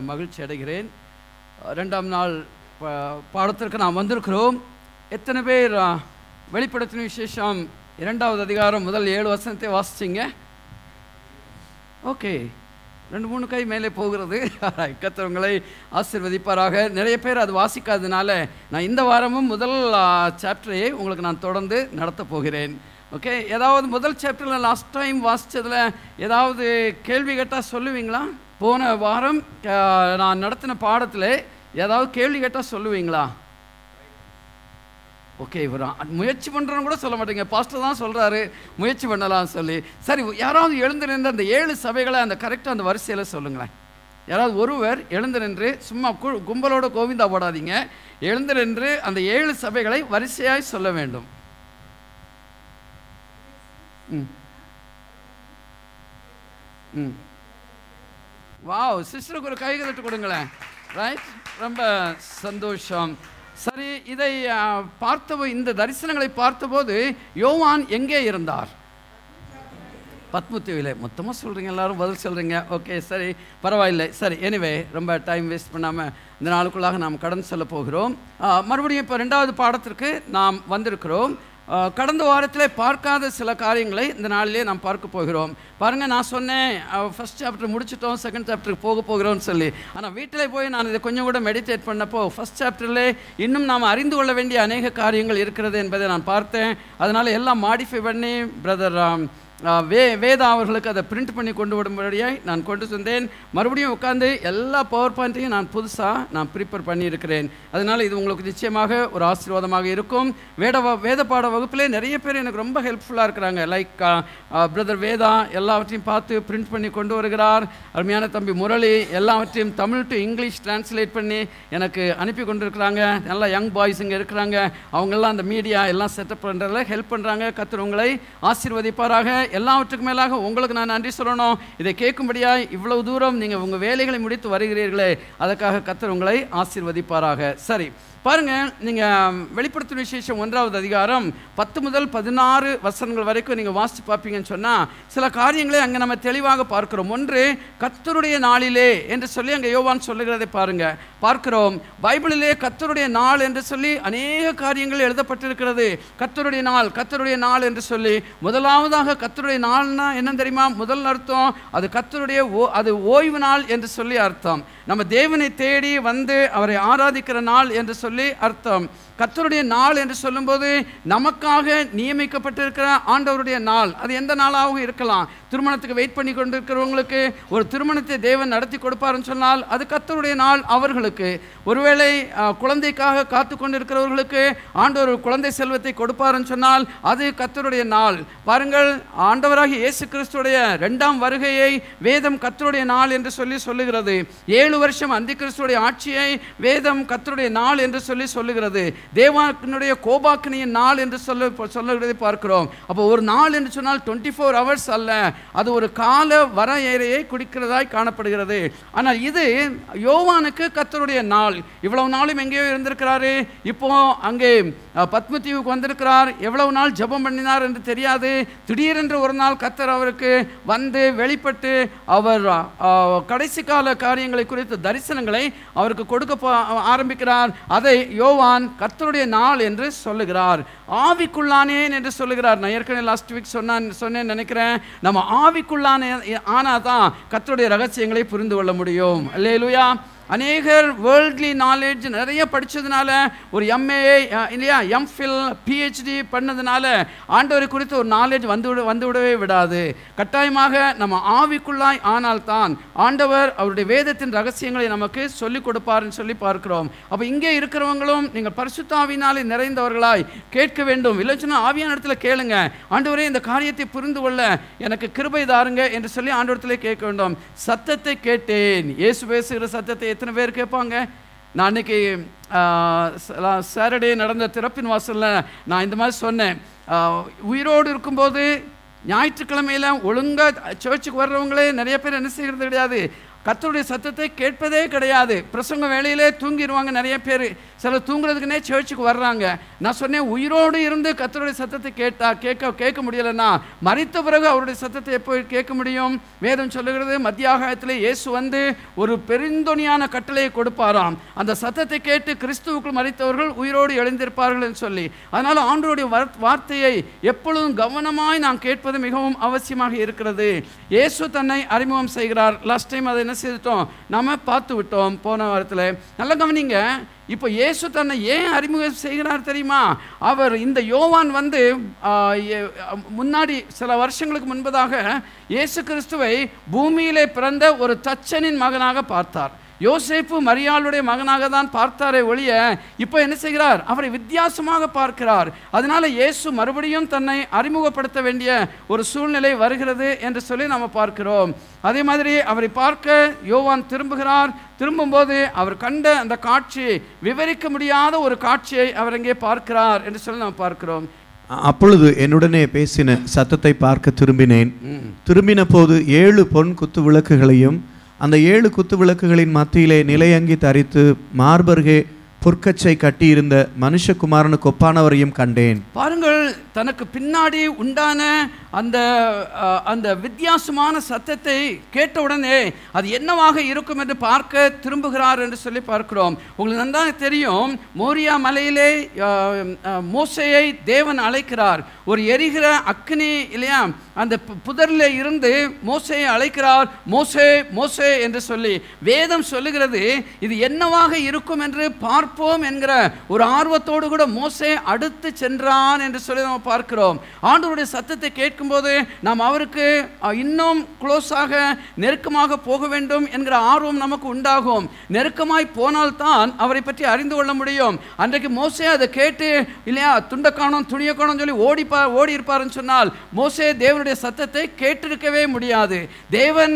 மகிழ்ச்சி அடைகிறேன். ரெண்டாம் நாள் பா- பாடத்திற்கு நாம் வந்திருக்கிறோம். எத்தனை பேர் வெளிப்படுத்தின விசேஷம்? இரண்டாவது அதிகாரம் முதல் ஏழு வசனத்தை வாசிச்சிங்க. ஓகே. ரெண்டு மூணு கை மேலே போகிறது. கத்தவங்களை ஆசிர்வதிப்பாராக. நிறைய பேர் அது வாசிக்காததுனால நான் இந்த வாரமும் முதல் சாப்டரையே உங்களுக்கு நான் தொடர்ந்து நடத்த போகிறேன். ஓகே. ஏதாவது முதல் சாப்டரில் லாஸ்ட் டைம் வாசித்ததில் ஏதாவது கேள்வி கேட்டால் சொல்லுவீங்களா? போன வாரம் நான் நடத்தின பாடத்தில் ஏதாவது கேள்வி கேட்டால் சொல்லுவீங்களா? ஓகே இவர் முயற்சி பண்ணுறோன்னு கூட சொல்ல மாட்டேங்க. பாஸ்டர் தான் சொல்கிறாரு முயற்சி பண்ணலாம்னு சொல்லி. சரி யாராவது எழுந்து நின்று அந்த ஏழு சபைகளை அந்த கரெக்டாக அந்த வரிசையில் சொல்லுங்களேன். யாராவது ஒருவர் எழுந்து நின்று சும்மா கு கும்பலோட கோவிந்தா போடாதீங்க. எழுந்து நின்று அந்த ஏழு சபைகளை வரிசையாய் சொல்ல வேண்டும். ம். ம். வாவ் சிஸ்டருக்கு ஒரு கைகதட்டு கொடுங்களேன். ரைட் ரொம்ப சந்தோஷம். சரி இதை பார்த்த பார்த்தபோ இந்த தரிசனங்களை பார்த்தபோது யோவான் எங்கே இருந்தார்? பத்மத்தீவிலே. மொத்தமாக சொல்கிறீங்க எல்லாரும் பதில் சொல்கிறீங்க ஓகே சரி பரவாயில்லை. சரி எனிவே ரொம்ப டைம் வேஸ்ட் பண்ணாமல் இந்த நாளுக்குள்ளாக நாம் கடந்து செல்ல போகிறோம். மறுபடியும் இப்போ ரெண்டாவது பாடத்திற்கு நாம் வந்திருக்கிறோம். கடந்த வாரத்தில் பார்க்காத சில காரியங்களை இந்த நாளிலே நாம் பார்க்க போகிறோம். பாருங்கள் நான் சொன்னேன் ஃபஸ்ட் சாப்டர் முடிச்சிட்டோம் செகண்ட் சாப்டருக்கு போக போகிறோம்னு சொல்லி. ஆனால் வீட்டில் போய் நான் இதை கொஞ்சம் கூட மெடிடேட் பண்ணப்போ ஃபஸ்ட் சாப்டரில் இன்னும் நாம் அறிந்து கொள்ள வேண்டிய அநேக காரியங்கள் இருக்கிறது என்பதை நான் பார்த்தேன். அதனால் எல்லாம் மாடிஃபை பண்ணி பிரதர் வே வேதா அவர்களுக்கு அதை பிரிண்ட் பண்ணி கொண்டு வரும்படியாக நான் கொண்டு வந்தேன் மறுபடியும் உட்காந்து எல்லா பவர் பாயிண்ட்டையும் நான் புதுசாக நான் ப்ரிப்பேர் பண்ணியிருக்கிறேன். அதனால் இது உங்களுக்கு நிச்சயமாக ஒரு ஆசீர்வாதமாக இருக்கும். வேட வ- வேத பாட வகுப்பிலே நிறைய பேர் எனக்கு ரொம்ப ஹெல்ப்ஃபுல்லாக இருக்கிறாங்க. லைக் பிரதர் வேதா எல்லாவற்றையும் பார்த்து பிரிண்ட் பண்ணி கொண்டு வருகிறார். அருமையான தம்பி முரளி எல்லாவற்றையும் தமிழ் டு இங்கிலீஷ் டிரான்ஸ்லேட் பண்ணி எனக்கு அனுப்பி கொண்டிருக்கிறாங்க. நல்லா யங் பாய்ஸ் இங்கே இருக்கிறாங்க. அவங்கெல்லாம் அந்த மீடியா எல்லாம் செட்டப் பண்ணுறதுல ஹெல்ப் பண்ணுறாங்க கத்துறவங்களை ஆசீர்வதிப்பாராக. எல்லாவற்றுக்கும் மேலாக உங்களுக்கு நான் நன்றி சொல்லணும். இதை கேட்கும்படியாக இவ்வளவு தூரம் நீங்கள் உங்கள் வேலைகளை முடித்து வருகிறீர்களே. அதற்காக கத்தர் உங்களை ஆசீர்வதிப்பாராக. சரி. பாருங்கள் நீங்கள் வெளிப்படுத்தின விசேஷம் ஒன்றாவது அதிகாரம் பத்து முதல் பதினாறு வசனங்கள் வரைக்கும் நீங்கள் வாசித்து பார்ப்பீங்கன்னு சொன்னால் சில காரியங்களை அங்கே நம்ம தெளிவாக பார்க்கிறோம். ஒன்று கத்தருடைய நாளிலே என்று சொல்லி அங்கே யோவான் சொல்லுகிறதை பாருங்கள் பார்க்கிறோம் பைபிளிலே கத்தருடைய நாள் என்று சொல்லி அநேக காரியங்கள் எழுதப்பட்டிருக்கிறது. கத்தருடைய நாள் கத்தருடைய நாள் என்று சொல்லி முதலாவதாக கத்தருடைய நாள்னா என்ன தெரியுமா? முதல் அர்த்தம் அது கத்தருடைய ஓ அது ஓய்வு நாள் என்று சொல்லி அர்த்தம். நம்ம தேவனை தேடி வந்து அவரை ஆராதிக்கிற நாள் என்று சொல்லி அர்த்தம். கத்தருடைய நாள் என்று சொல்லும்போது நமக்காக நியமிக்கப்பட்டிருக்கிற ஆண்டவருடைய நாள். அது எந்த நாளாகவும் இருக்கலாம். திருமணத்துக்கு வெயிட் பண்ணி கொண்டிருக்கிறவங்களுக்கு ஒரு திருமணத்தை தேவன் நடத்தி கொடுப்பாருன்னு சொன்னால் அது கத்தருடைய நாள் அவர்களுக்கு. ஒருவேளை குழந்தைக்காக காத்து கொண்டிருக்கிறவர்களுக்கு ஆண்டவர் குழந்தை செல்வத்தை கொடுப்பாருன்னு சொன்னால் அது கத்தருடைய நாள். பாருங்கள் ஆண்டவராக இயேசு கிறிஸ்துடைய ரெண்டாம் வருகையை வேதம் கத்தருடைய நாள் என்று சொல்லி சொல்லுகிறது. ஏழு வருஷம் அந்தி கிறிஸ்துடைய ஆட்சியை வேதம் கத்தருடைய நாள் என்று சொல்லி சொல்லுகிறது. தேவாக்கினுடைய கோபாக்கினியின் நாள் என்று சொல்ல சொல்லுகிறதை பார்க்கிறோம். அப்போ ஒரு நாள் என்று சொன்னால் டுவெண்ட்டி ஃபோர் ஹவர்ஸ் அல்ல. அது ஒரு கால வரையறையை குடிக்கிறதாய் காணப்படுகிறது. ஆனால் இது யோவானுக்கு கத்தருடைய நாள். இவ்வளவு நாளும் எங்கேயோ இருந்திருக்கிறாரு. இப்போ அங்கே பத்மதீவுக்கு வந்திருக்கிறார். எவ்வளவு நாள் ஜெபம் பண்ணினார் என்று தெரியாது. திடீரென்று ஒரு நாள் கத்தர் அவருக்கு வந்து வெளிப்பட்டு அவர் கடைசி கால காரியங்களை குறித்த தரிசனங்களை அவருக்கு கொடுக்க போ- ஆரம்பிக்கிறார். அதை யோவான் கர்த்தருடைய நாள் என்று சொல்லுகிறார். ஆவிக்குள்ளானேன் என்று சொல்லுகிறார். நான் ஏற்கனவே லாஸ்ட் வீக் சொன்னான் சொன்னேன்னு நினைக்கிறேன். நம்ம ஆவிக்குள்ளானே ஆனால் தான் கர்த்தருடைய ரகசியங்களை புரிந்து கொள்ள முடியும். அல்லேலூயா அநேகர் வேர்ல்ட்லி நாலேஜ் நிறைய படித்ததுனால ஒரு எம்ஏ இல்லையா எம்ஃபில் பிஹெச்டி பண்ணதுனால ஆண்டவரை குறித்து ஒரு நாலேஜ் வந்து விட வந்து விடவே விடாது. கட்டாயமாக நம்ம ஆவிக்குள்ளாய் ஆனால்தான் ஆண்டவர் அவருடைய வேதத்தின் ரகசியங்களை நமக்கு சொல்லிக் கொடுப்பார்ன்னு சொல்லி பார்க்கிறோம். அப்போ இங்கே இருக்கிறவங்களும் நீங்கள் பரிசுத்தாவினாலே நிறைந்தவர்களாய் கேட்க வேண்டும். இல்லை ஆவியான இடத்துல கேளுங்க. ஆண்டவரே இந்த காரியத்தை புரிந்து கொள்ள எனக்கு கிருபை தாருங்க என்று சொல்லி ஆண்டவரத்திலே கேட்க வேண்டும். சத்தத்தை கேட்டேன். இயேசு பேசுகிற சத்தத்தை எத்தனை பேர் கேட்பாங்க? நான் அன்னைக்கு சாட்டர்டே நடந்த திறப்பின் வாசலில் நான் இந்த மாதிரி சொன்னேன். உயிரோடு இருக்கும்போது ஞாயிற்றுக்கிழமையில் ஒழுங்காக சர்ச்சுக்கு வர்றவங்களே நிறைய பேர் என்ன செய்கிறது கிடையாது. கத்தருடைய சத்தத்தை கேட்பதே கிடையாது. பிரசங்க வேலையிலே தூங்கிடுவாங்க நிறைய பேர். சில தூங்குறதுக்குனே சேர்ச்சுக்கு வர்றாங்க. நான் சொன்னேன் உயிரோடு இருந்து கத்தருடைய சத்தத்தை கேட்டா கேட்க கேட்க முடியலன்னா மறித்த பிறகு அவருடைய சத்தத்தை எப்போ கேட்க முடியும்? வேதம் சொல்லுகிறது மத்தியாகாயத்தில் இயேசு வந்து ஒரு பெருந்தொனியான கட்டளையை கொடுப்பாராம். அந்த சத்தத்தை கேட்டு கிறிஸ்துவுக்குள் மறித்தவர்கள் உயிரோடு எழுந்திருப்பார்கள் என்று சொல்லி. அதனால் ஆண்டோடைய வார்த்தையை எப்பொழுதும் கவனமாய் நாம் கேட்பது மிகவும் அவசியமாக இருக்கிறது. இயேசு தன்னை அறிமுகம் செய்கிறார். லாஸ்ட் டைம் அதை என்ன செய்துட்டோம்? நம்ம பார்த்து விட்டோம். போன வாரத்தில் நல்லா கவனிங்க. இப்போ இயேசு தன்னை ஏன் அறிமுகம் செய்கிறார் தெரியுமா? அவர் இந்த யோவான் வந்து முன்னாடி சில வருஷங்களுக்கு முன்பதாக இயேசு கிறிஸ்துவை பூமியிலே பிறந்த ஒரு தச்சனின் மகனாக பார்த்தார். யோசேப்பு மரியாளுடைய மகனாக தான் பார்த்தாரே ஒழிய இப்போ என்ன செய்கிறார்? அவரை வித்தியாசமாக பார்க்கிறார். அதனால இயேசு மறுபடியும் தன்னை அறிமுகப்படுத்த வேண்டிய ஒரு சூழ்நிலை வருகிறது என்று சொல்லி நாம் பார்க்கிறோம். அதே மாதிரி அவரை பார்க்க யோவான் திரும்புகிறார். திரும்பும்போது அவர் கண்ட அந்த காட்சி விவரிக்க முடியாத ஒரு காட்சியை அவர் அங்கே பார்க்கிறார் என்று சொல்லி நாம் பார்க்கிறோம். அப்பொழுது என்னுடனே பேசின சத்தத்தை பார்க்க திரும்பினேன். திரும்பின போது ஏழு பொன் குத்து விளக்குகளையும் அந்த ஏழு குத்து விளக்குகளின் மத்தியிலே நிலையங்கி தரித்து மார்பர்கே பொற்கச்சை கட்டியிருந்த மனுஷகுமாரனுக்கு ஒப்பானவரையும் கண்டேன். பாருங்கள் தனக்கு பின்னாடி உண்டான அந்த அந்த வித்தியாசமான சத்தத்தை கேட்டவுடனே அது என்னவாக இருக்கும் என்று பார்க்க திரும்புகிறார் என்று சொல்லி பார்க்கிறோம். உங்களுக்கு நன்றாக தெரியும் மோரியா மலையிலே மோசையை தேவன் அழைக்கிறார். ஒரு எரிகிற அக்னி இல்லையா அந்த பு- புதரில் இருந்து மோசையை அழைக்கிறார். மோசே மோசே என்று சொல்லி வேதம் சொல்லுகிறது இது என்னவாக இருக்கும் என்று பார்ப்போம் என்கிற ஒரு ஆர்வத்தோடு கூட மோசே அடுத்து சென்றான் என்று சொல்லி நம்ம பார்க்கிறோம். ஆண்டவருடைய சத்தத்தை கேட்கும்போது நாம் அவருக்கு இன்னும் க்ளோஸாக நெருக்கமாக போக வேண்டும் என்கிற ஆர்வம் நமக்கு உண்டாகும். நெருக்கமாய் போனால்தான் அவரை பற்றி அறிந்து கொள்ள முடியும். அன்றைக்கு மோசே அதை கேட்டு இல்லையா துண்டை காணோம் துணியை சொல்லி ஓடிப்பா ஓடி இருப்பாருன்னு சொன்னால் மோசே தேவனுடைய சத்தத்தை கேட்டிருக்கவே முடியாது. தேவன்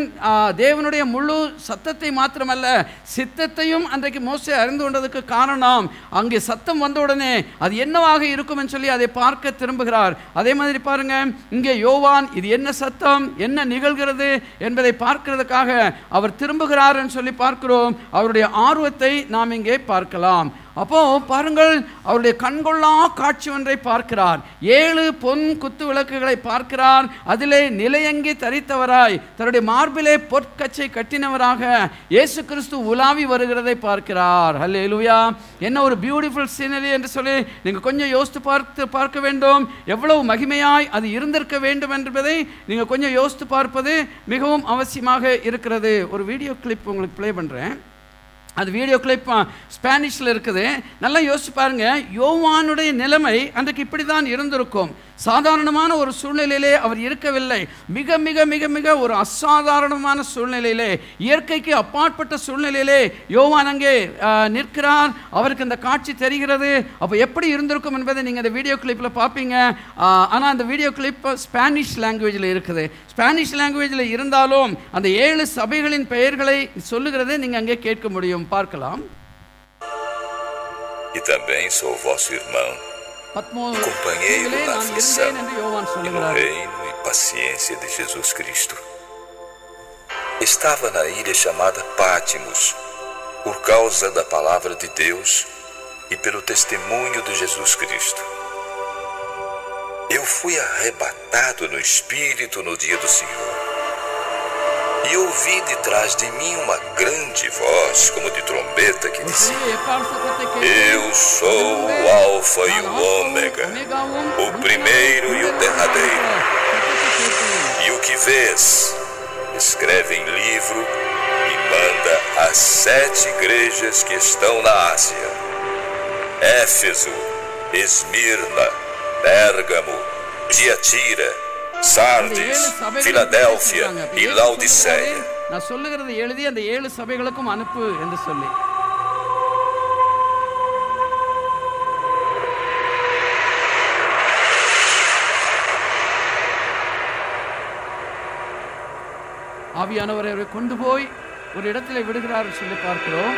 தேவனுடைய முழு சத்தத்தை மாத்திரமல்ல சித்தத்தையும் அன்றைக்கு மோசே அறிந்து கொண்டதுக்கு காரணம். அங்கே சத்தம் வந்த உடனே அது என்னவாக இருக்கும் சொல்லி அதை பார்க்க திரும்ப விரும்புகிறார் அதே மாதிரி பாருங்க இங்கே யோவான் இது என்ன சத்தம் என்ன நிகழ்கிறது என்பதை பார்க்கிறதுக்காக அவர் திரும்புகிறார்னு சொல்லி பார்க்கிறோம். அவருடைய ஆர்வத்தை நாம் இங்கே பார்க்கலாம். அப்போ பாருங்கள் அவருடைய கண்கொள்ளா காட்சி ஒன்றை பார்க்கிறார். ஏழு பொன் குத்து விளக்குகளை பார்க்கிறார். அதிலே நிலையங்கி தரித்தவராய்? தன்னுடைய மார்பிலே பொற்கச்சை கட்டினவராக இயேசு கிறிஸ்து உலாவி வருகிறதை பார்க்கிறார். ஹல்லேலூயா என்ன ஒரு பியூட்டிஃபுல் சீனரி என்று சொல்லி நீங்கள் கொஞ்சம் யோசித்து பார்த்து பார்க்க வேண்டும். எவ்வளவு மகிமையாய் அது இருந்திருக்க வேண்டும் என்பதை நீங்கள் கொஞ்சம் யோசித்து பார்ப்பது மிகவும் அவசியமாக இருக்கிறது. ஒரு வீடியோ கிளிப் உங்களுக்கு ப்ளே பண்ணுறேன் அது வீடியோ கிளிப் ஸ்பானிஷில் இருக்குது. நல்லா யோசிச்சு பாருங்க யோவானுடைய நிலைமை அன்றைக்கு இப்படி தான் இருந்திருக்கும். சாதாரணமான ஒரு சூழ்நிலையிலே அவர் இருக்கவில்லை. மிக மிக மிக மிக ஒரு அசாதாரணமான சூழ்நிலையிலே இயற்கைக்கு அப்பாற்பட்ட சூழ்நிலையிலே யோவான் அங்கே நிற்கிறார். அவருக்கு இந்த காட்சி தெரிகிறது. அப்போ எப்படி இருந்திருக்கும் என்பதை நீங்கள் இந்த வீடியோ கிளிப்பில் பார்ப்பீங்க. ஆனால் அந்த வீடியோ கிளிப் ஸ்பானிஷ் லாங்குவேஜில் இருக்குது. ஸ்பானிஷ் லாங்குவேஜில் இருந்தாலும் அந்த ஏழு சபைகளின் பெயர்களை சொல்லுகிறதே நீங்கள் அங்கே கேட்க முடியும். பார்க்கலாம். E também sou vosso irmão, companheiro da aflição e no reino e paciência de Jesus Cristo. Estava na ilha chamada Pátimos, por causa da palavra de Deus e pelo testemunho de Jesus Cristo. Eu fui arrebatado no Espírito no dia do Senhor e ouvi de trás de mim uma grande voz, como de trombeta, que dizia: Eu sou o Alfa e o Ômega, o primeiro e o derradeiro. E o que vês, escreve em livro e manda às sete igrejas que estão na Ásia: Éfeso, Esmirna, Pérgamo, Diatira. Filadélfia e Laodiceia. நான் சொல்லுகிறது எழுதி அந்த ஏழு சபைகளுக்கும் அனுப்பு என்று சொல்லி. ஆவியானவரை அவரை கொண்டு போய் ஒரு இடத்துல விடுகிறார் சொல்லி பார்க்கிறோம்.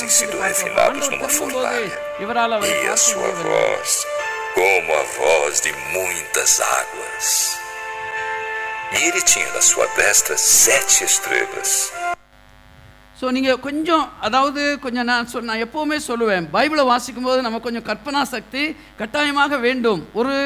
Como se tivessem sido ஆண்டவர் refinados numa fornalha. E a sua voz, como a voz de muitas águas. E ele tinha na sua destra sete estrelas. So நீங்கள் கொஞ்சம் அதாவது கொஞ்சம் நான் சொல் நான் எப்போவுமே சொல்லுவேன் பைபிளை வாசிக்கும்போது நம்ம கொஞ்சம் கற்பனா சக்தி கட்டாயமாக வேண்டும் ஒரு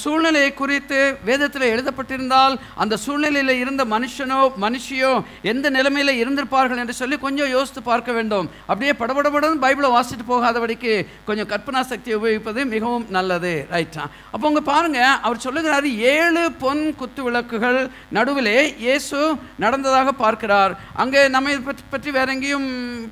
சூழ்நிலையை குறித்து வேதத்தில் எழுதப்பட்டிருந்தால் அந்த சூழ்நிலையில் இருந்த மனுஷனோ மனுஷியோ எந்த நிலைமையில் இருந்திருப்பார்கள் என்று சொல்லி கொஞ்சம் யோசித்து பார்க்க வேண்டும். அப்படியே படபடபடன்னு பைபிளை வாசிட்டு போகாதபடிக்கு கொஞ்சம் கற்பனா சக்தியை உபயோகிப்பது மிகவும் நல்லது. ரைட்டா அப்போ உங்கள் பாருங்கள் அவர் சொல்லுகிறாரு ஏழு பொன் குத்து விளக்குகள் நடுவிலே இயேசு நடந்ததாக பார்க்கிறார். அங்கே நம்ம இதை பற்றி பற்றி வேற எங்கேயும்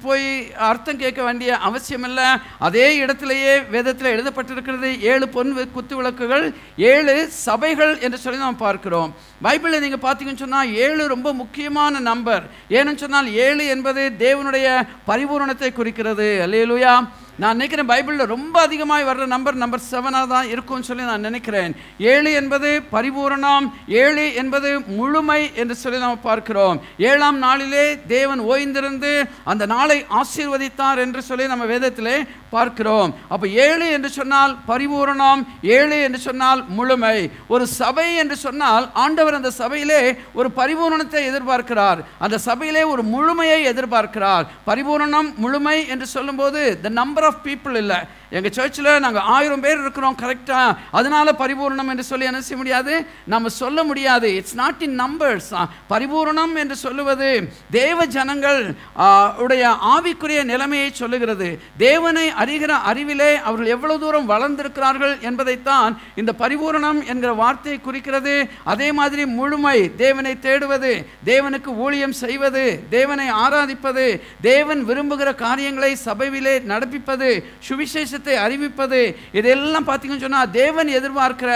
போய் அர்த்தம் கேட்க வேண்டிய அவசியம் இல்லை அதே இடத்திலேயே வேதத்தில் எழுதப்பட்டிருக்கிறது ஏழு பொன் குத்து விளக்குகள் ஏழு சபைகள் என்று சொல்லி நாம் பார்க்கிறோம். பைபிளில் நீங்கள் பார்த்தீங்கன்னு சொன்னால் ஏழு ரொம்ப முக்கியமான நம்பர். ஏன்னு சொன்னால் ஏழு என்பது தேவனுடைய பரிபூரணத்தை குறிக்கிறது. அல்லையிலுயா நான் நினைக்கிறேன் பைபிளில் ரொம்ப அதிகமாய் வர்ற நம்பர் நம்பர் செவனாக தான் இருக்கும்னு சொல்லி நான் நினைக்கிறேன். ஏழு என்பது பரிபூரணம் ஏழு என்பது முழுமை என்று சொல்லி நாம் பார்க்கிறோம். ஏழாம் நாளிலே தேவன் ஓய்ந்திருந்து அந்த நாளை ஆசீர்வதித்தார் என்று சொல்லி நம்ம வேதத்திலே பார்க்கிறோம். அப்போ ஏழு என்று சொன்னால் பரிபூரணம் ஏழு என்று சொன்னால் முழுமை. ஒரு சபை என்று சொன்னால் ஆண்டவர் அந்த சபையிலே ஒரு பரிபூரணத்தை எதிர்பார்க்கிறார். அந்த சபையிலே ஒரு முழுமையை எதிர்பார்க்கிறார். பரிபூரணம் முழுமை என்று சொல்லும்போது த நம்பர் ஆஃப் பீப்புள் இல்லை எங்கள் சர்ச்சில் நாங்கள் ஆயிரம் பேர் இருக்கிறோம் கரெக்டாக அதனால பரிபூரணம் என்று சொல்லி என்ன செய்ய முடியாது? நம்ம சொல்ல முடியாது. இட்ஸ் நாட் இன் நம்பர்ஸ் பரிபூரணம் என்று சொல்லுவது தேவ ஜனங்கள் உடைய ஆவிக்குரிய நிலைமையை சொல்லுகிறது. தேவனை அறிகிற அறிவிலே அவர்கள் எவ்வளவு தூரம் வளர்ந்திருக்கிறார்கள் என்பதைத்தான் இந்த பரிபூரணம் என்கிற வார்த்தையை குறிக்கிறது. அதே மாதிரி முழுமை தேவனை தேடுவது தேவனுக்கு ஊழியம் செய்வது தேவனை ஆராதிப்பது தேவன் விரும்புகிற காரியங்களை சபையிலே நடப்பிப்பது சுவிசேஷ சுவிசேஷத்தை அறிவிப்பது. இதெல்லாம் பார்த்தீங்கன்னு சொன்னால் தேவன் எதிர்பார்க்கிற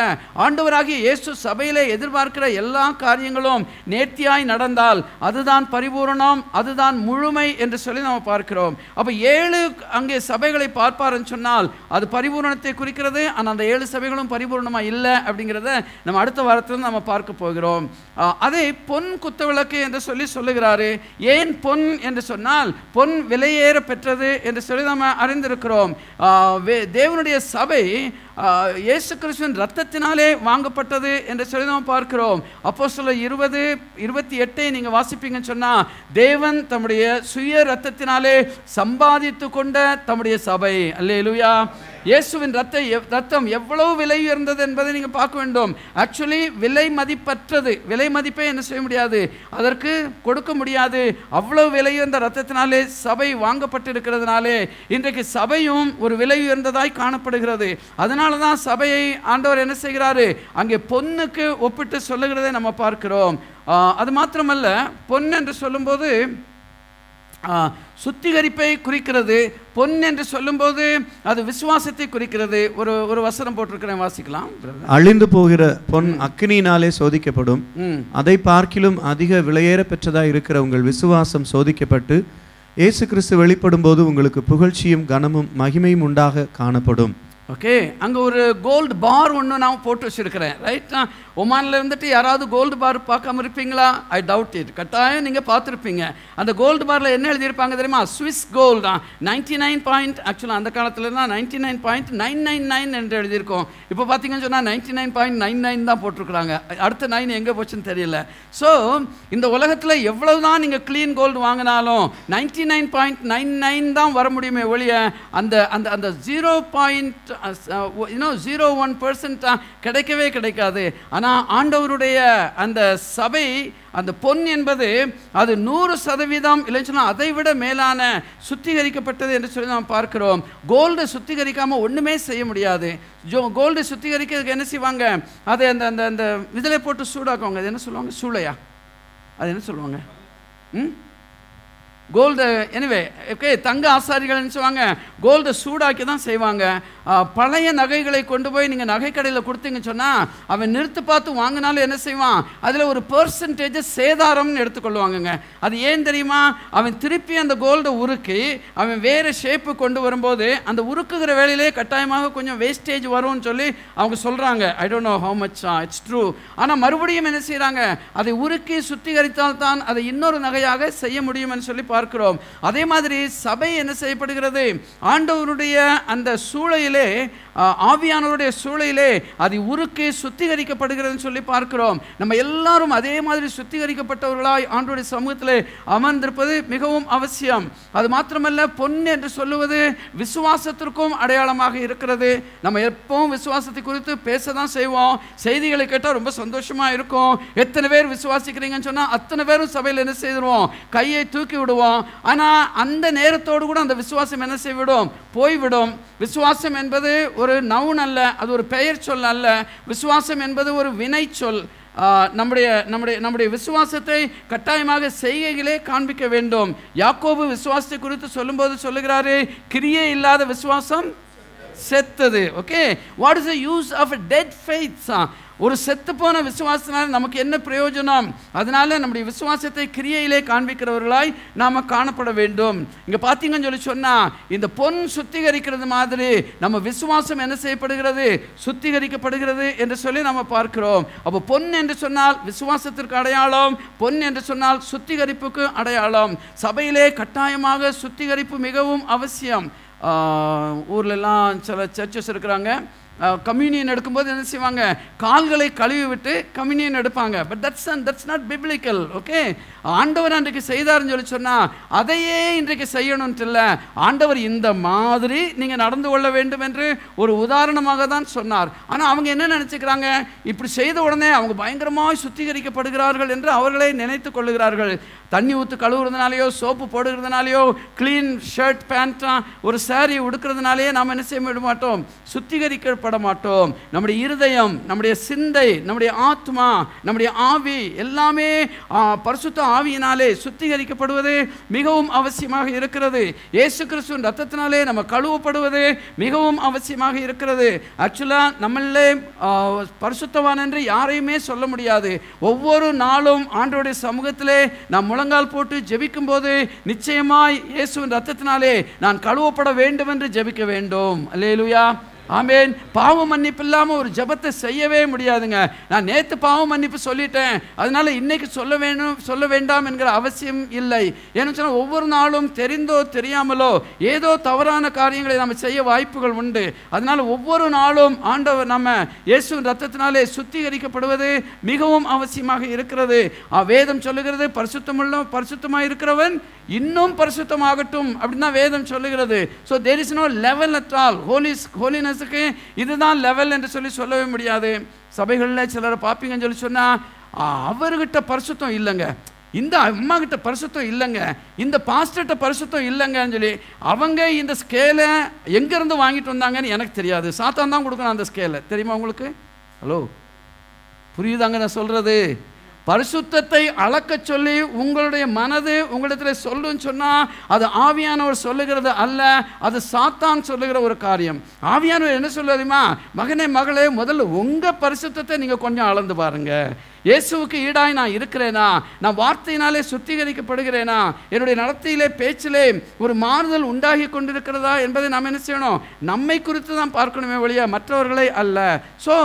ஆண்டவராகிய இயேசு சபையில் எதிர்பார்க்கிற எல்லா காரியங்களும் நேர்த்தியாய் நடந்தால் அதுதான் பரிபூரணம் அதுதான் முழுமை என்று சொல்லி நம்ம பார்க்கிறோம். அப்போ ஏழு அங்கே சபைகளை பார்ப்பாருன்னு சொன்னால் அது பரிபூரணத்தை குறிக்கிறது ஆனால் அந்த ஏழு சபைகளும் பரிபூரணமாக இல்லை அப்படிங்கிறத நம்ம அடுத்த வாரத்தில் நம்ம பார்க்க போகிறோம். அதை பொன் குத்துவிளக்கு என்று சொல்லி சொல்லுகிறாரு. ஏன் பொன் என்று சொன்னால் பொன் விலையேற பெற்றது என்று சொல்லி நம்ம அறிந்திருக்கிறோம். வே- தேவனுடைய சபை இயேசு கிறிஸ்துவின் ரத்தத்தினாலே வாங்கப்பட்டது என்று சொல்லி நம்ம பார்க்கிறோம். அப்போ சொல்ல இருபது இருபத்தி எட்டை நீங்கள் வாசிப்பீங்கன்னு சொன்னால் தேவன் தம்முடைய சுய ரத்தத்தினாலே சம்பாதித்து கொண்ட தம்முடைய சபை. அல்லேலூயா. இயேசுவின் ரத்த எவ்- ரத்தம் எவ்வளவு விலை உயர்ந்தது என்பதை நீங்கள் பார்க்க வேண்டும். ஆக்சுவலி விலை மதிப்பற்றது. விலை மதிப்பே என்ன செய்ய முடியாது? அதற்கு கொடுக்க முடியாது. அவ்வளவு விலை உயர்ந்த ரத்தத்தினாலே சபை வாங்கப்பட்டிருக்கிறதுனாலே இன்றைக்கு சபையும் ஒரு விலை உயர்ந்ததாய் காணப்படுகிறது. அதனால தான் சபையை ஆண்டவர் என்ன செய்கிறாரு? அங்கே பொண்ணுக்கு ஒப்பிட்டு சொல்லுகிறதை நம்ம பார்க்கிறோம். அது மாத்திரமல்ல பொன் என்று சொல்லும்போது சுத்திகரிப்பை குறிக்கிறது. பொன் என்று சொல்லும்போது அது விசுவாசத்தை குறிக்கிறது. ஒரு ஒரு வசனம் போட்டிருக்கிறேன் வாசிக்கலாம். அழிந்து போகிற பொன் அக்கினியினாலே சோதிக்கப்படும். அதை பார்க்கிலும் அதிக விலையேற பெற்றதாய் இருக்கிற உங்கள் விசுவாசம் சோதிக்கப்பட்டு இயேசு கிறிஸ்து வெளிப்படும் போது உங்களுக்கு புகழ்ச்சியும் கனமும் மகிமையும் உண்டாக காணப்படும். ஓகே அங்கே ஒரு கோல்டு பார் ஒன்று நான் போட்டு வச்சுருக்கிறேன். ரைட் ஒமானில் இருந்துட்டு யாராவது கோல்டு பார் பார்க்காம இருப்பீங்களா? ஐ டவுட் இட் கட்டாயம் நீங்கள் பார்த்துருப்பீங்க. அந்த கோல்டு பாரில் என்ன எழுதியிருப்பாங்க தெரியுமா? ஸ்விஸ் கோல்டு தான். நைன்டி நைன் பாயிண்ட் ஆக்சுவலாக அந்த காலத்தில் தான் ninety nine point nine nine nine என்று எழுதியிருக்கோம். இப்போ பார்த்தீங்கன்னு சொன்னால் ninety nine point nine nine தான் போட்டிருக்கிறாங்க. அடுத்த நைன் எங்கே போச்சுன்னு தெரியல. ஸோ இந்த உலகத்தில் எவ்வளவு தான் நீங்கள் க்ளீன் கோல்டு வாங்கினாலும் ninety nine point nine nine தான் வர முடியுமே ஒழிய அந்த அந்த அந்த ஜீரோ பாயிண்ட் இன்னும் ஜீரோ ஒன் பர்சன்ட் கிடைக்கவே கிடைக்காது. ஆனால் ஆண்டவருடைய அந்த சபை அந்த பொன் என்பது அது நூறு சதவீதம் இல்லைன்னு சொன்னால் அதை விட மேலான சுத்திகரிக்கப்பட்டது என்று சொல்லி நாம் பார்க்கிறோம். கோல்டு சுத்திகரிக்காமல் ஒன்றுமே செய்ய முடியாது. ஜோ கோல்டு சுத்திகரிக்கிறதுக்கு என்ன செய்வாங்க? அதை அந்த அந்த அந்த இதில் போட்டு சூடாக்குவாங்க. அது என்ன சொல்லுவாங்க? சூளையா? அது என்ன சொல்லுவாங்க? ம்? கோல்டு எனிவே ஓகே தங்க ஆசாரிகள் என்ன செய்வாங்க? கோல்டை சூடாக்கி தான் செய்வாங்க. பழைய நகைகளை கொண்டு போய் நீங்கள் நகைக்கடையில் கொடுத்தீங்கன்னு சொன்னால் அவன் நிறுத்து பார்த்து வாங்கினாலும் என்ன செய்வான்? அதில் ஒரு பர்சன்டேஜ் சேதாரம்னு எடுத்துக்கொள்வாங்கங்க. அது ஏன் தெரியுமா? அவன் திருப்பி அந்த கோல்டை உருக்கி அவன் வேறு ஷேப்பு கொண்டு வரும்போது அந்த உருக்குகிற வேலையிலே கட்டாயமாக கொஞ்சம் வேஸ்டேஜ் வரும்னு சொல்லி அவங்க சொல்கிறாங்க I don't know how much it's true ஆனால் மறுபடியும் என்ன செய்கிறாங்க அதை உருக்கி சுத்திகரித்தால் தான் அதை இன்னொரு நகையாக செய்ய முடியும்னு சொல்லி பார்க்கிறோம். அதே மாதிரி சபை என்ன செய்யப்படுகிறது? ஆண்டவருடைய அந்த சூழலிலே ஆவியானவருடைய சூழலிலே அது உருக்கி சுத்திகரிக்கப்படுகிறதுன்னு சொல்லி பார்க்கிறோம். நம்ம எல்லாரும் அதே மாதிரி சுத்திகரிக்கப்பட்டவர்களாய் ஆண்டோடைய சமூகத்தில் அமர்ந்திருப்பது மிகவும் அவசியம். அது மாத்திரமல்ல பொன் என்று சொல்லுவது விசுவாசத்திற்கும் அடையாளமாக இருக்கிறது. நம்ம எப்பவும் விசுவாசத்தை குறித்து பேச தான் செய்வோம். செய்திகளை கேட்டால் ரொம்ப சந்தோஷமாக இருக்கும். எத்தனை பேர் விசுவாசிக்கிறீங்கன்னு சொன்னால் அத்தனை பேரும் சபையில் என்ன செய்திருவோம்? கையை தூக்கி விடுவோம். ஆனால் அந்த நேரத்தோடு கூட அந்த விசுவாசம் என்ன செய்விடும்? போய்விடும். விசுவாசம் என்பது ஒரு நவுன் அல்ல அது ஒரு பெயர் சொல் அல்ல. விசுவாசம் என்பது ஒரு வினை சொல். நம்முடைய நம்முடைய நம்முடைய விசுவாசத்தை கட்டாயமாக செய்கைகளே காண்பிக்க வேண்டும். யாக்கோபு விசுவாசத்தை குறித்து சொல்லும்போது சொல்லுகிறாரு கிரியே இல்லாத விசுவாசம் செத்தது. Okay what is the use of dead faiths ஒரு செத்து போன நமக்கு என்ன பிரயோஜனம்? அதனால நம்முடைய விசுவாசத்தை கிரியையிலே காண்பிக்கிறவர்களாய் நாம் காணப்பட வேண்டும். இங்கே பார்த்தீங்கன்னு சொல்லி சொன்னால் இந்த பொன் சுத்திகரிக்கிறது மாதிரி நம்ம விசுவாசம் என்ன செய்யப்படுகிறது? சுத்திகரிக்கப்படுகிறது என்று சொல்லி நம்ம பார்க்கிறோம். அப்போ பொன் என்று சொன்னால் விசுவாசத்திற்கு அடையாளம் பொன் என்று சொன்னால் சுத்திகரிப்புக்கு அடையாளம். சபையிலே கட்டாயமாக சுத்திகரிப்பு மிகவும் அவசியம். ஆஹ் சில சர்ச்சஸ் இருக்கிறாங்க. கம்யூனியன் எடுக்கும்போது என்ன செய்வாங்க? கால்களை கழுவி விட்டு கம்யூனியன் எடுப்பாங்க. But that's and that's not biblical okay ஆண்டவர் அன்றைக்கு செய்தாருன்னு சொல்லி சொன்னால் அதையே இன்றைக்கு செய்யணும்ட்டு இல்லை. ஆண்டவர் இந்த மாதிரி நீங்கள் நடந்து கொள்ள வேண்டும் என்று ஒரு உதாரணமாக தான் சொன்னார். ஆனால் அவங்க என்ன நினச்சிக்கிறாங்க? இப்படி செய்த உடனே அவங்க பயங்கரமாக சுத்திகரிக்கப்படுகிறார்கள் என்று அவர்களே நினைத்து கொள்ளுகிறார்கள். தண்ணி ஊற்று கழுவுறதுனாலையோ சோப்பு போடுகிறதுனாலையோ க்ளீன் ஷர்ட் பேண்ட்டாக ஒரு சாரீ உடுக்கிறதுனாலேயே நாம் என்ன செய்ய விட மாட்டோம்? சுத்திகரிக்கப்பட மாட்டோம் நம்முடைய இருதயம் நம்முடைய சிந்தை நம்முடைய ஆத்மா நம்முடைய ஆவி எல்லாமே பரிசுத்த ஆவியினாலே சுத்திகரிக்கப்படுவது மிகவும் அவசியமாக இருக்கிறது. இயேசு கிறிஸ்துவின் ரத்தத்தினாலே நம்ம கழுவப்படுவது மிகவும் அவசியமாக இருக்கிறது. ஆக்சுவலாக நம்மளே பரிசுத்தவான் என்று யாரையுமே சொல்ல முடியாது. ஒவ்வொரு நாளும் ஆண்டோடைய சமூகத்திலே நாம் முழங்கால் போட்டு ஜெபிக்கும் போது நிச்சயமாய் இயேசுவின் ரத்தத்தினாலே நான் கழுவப்பட வேண்டும் என்று ஜெபிக்க வேண்டும். அல்லேலுயா. ஆமேன். பாவ மன்னிப்பு இல்லாமல் ஒரு ஜெபத்தை செய்யவே முடியாதுங்க. நான் நேற்று பாவ மன்னிப்பு சொல்லிட்டேன். அதனால் இன்றைக்கி சொல்ல வேணும் சொல்ல வேண்டாம் என்கிற அவசியம் இல்லை. ஏன்னு சொன்னால் ஒவ்வொரு நாளும் தெரிந்தோ தெரியாமலோ ஏதோ தவறான காரியங்களை நம்ம செய்ய வாய்ப்புகள் உண்டு. அதனால் ஒவ்வொரு நாளும் ஆண்டவர் நம்ம இயேசு ரத்தத்தினாலே சுத்திகரிக்கப்படுவது மிகவும் அவசியமாக இருக்கிறது. வேதம் சொல்லுகிறது பரிசுத்தமுள்ள பரிசுத்தமாக இருக்கிறவன் இன்னும் பரிசுத்தமாகட்டும் அப்படின்னு தான் வேதம் சொல்லுகிறது. So there is no level at all holies holiness ஜீசஸுக்கு இதுதான் லெவல் என்று சொல்லி சொல்லவே முடியாது. சபைகளில் சிலரை பார்ப்பீங்கன்னு சொல்லி சொன்னால் அவர்கிட்ட பரிசுத்தம் இல்லைங்க. இந்த அம்மா கிட்ட பரிசுத்தம் இல்லைங்க. இந்த பாஸ்டர்கிட்ட பரிசுத்தம் இல்லைங்கன்னு சொல்லி அவங்க இந்த ஸ்கேலை எங்கேருந்து வாங்கிட்டு வந்தாங்கன்னு எனக்கு தெரியாது. சாத்தான் தான் கொடுக்கணும் அந்த ஸ்கேலை தெரியுமா உங்களுக்கு? ஹலோ புரியுதாங்க நான் சொல்றது? பரிசுத்தத்தை அளக்கச் சொல்லி உங்களுடைய மனது உங்களிடத்தில் சொல்லுன்னு சொன்னால் அது ஆவியானவர் சொல்லுகிறது அல்ல அது சாத்தான் சொல்லுகிற ஒரு காரியம். ஆவியானவர் என்ன சொல்லுறதுமா மகனே மகளே முதல்ல உங்கள் பரிசுத்தத்தை நீங்கள் கொஞ்சம் அளந்து பாருங்க. இயேசுவுக்கு ஈடாய் நான் இருக்கிறேனா? நான் வார்த்தையினாலே சுத்திகரிக்கப்படுகிறேனா? என்னுடைய நடத்தையிலே பேச்சிலே ஒரு மாறுதல் உண்டாகி கொண்டிருக்கிறதா என்பதை நாம் என்ன செய்யணும்? நம்மை குறித்து தான் பார்க்கணுமே ஒழிய மற்றவர்களை அல்ல. ஸோ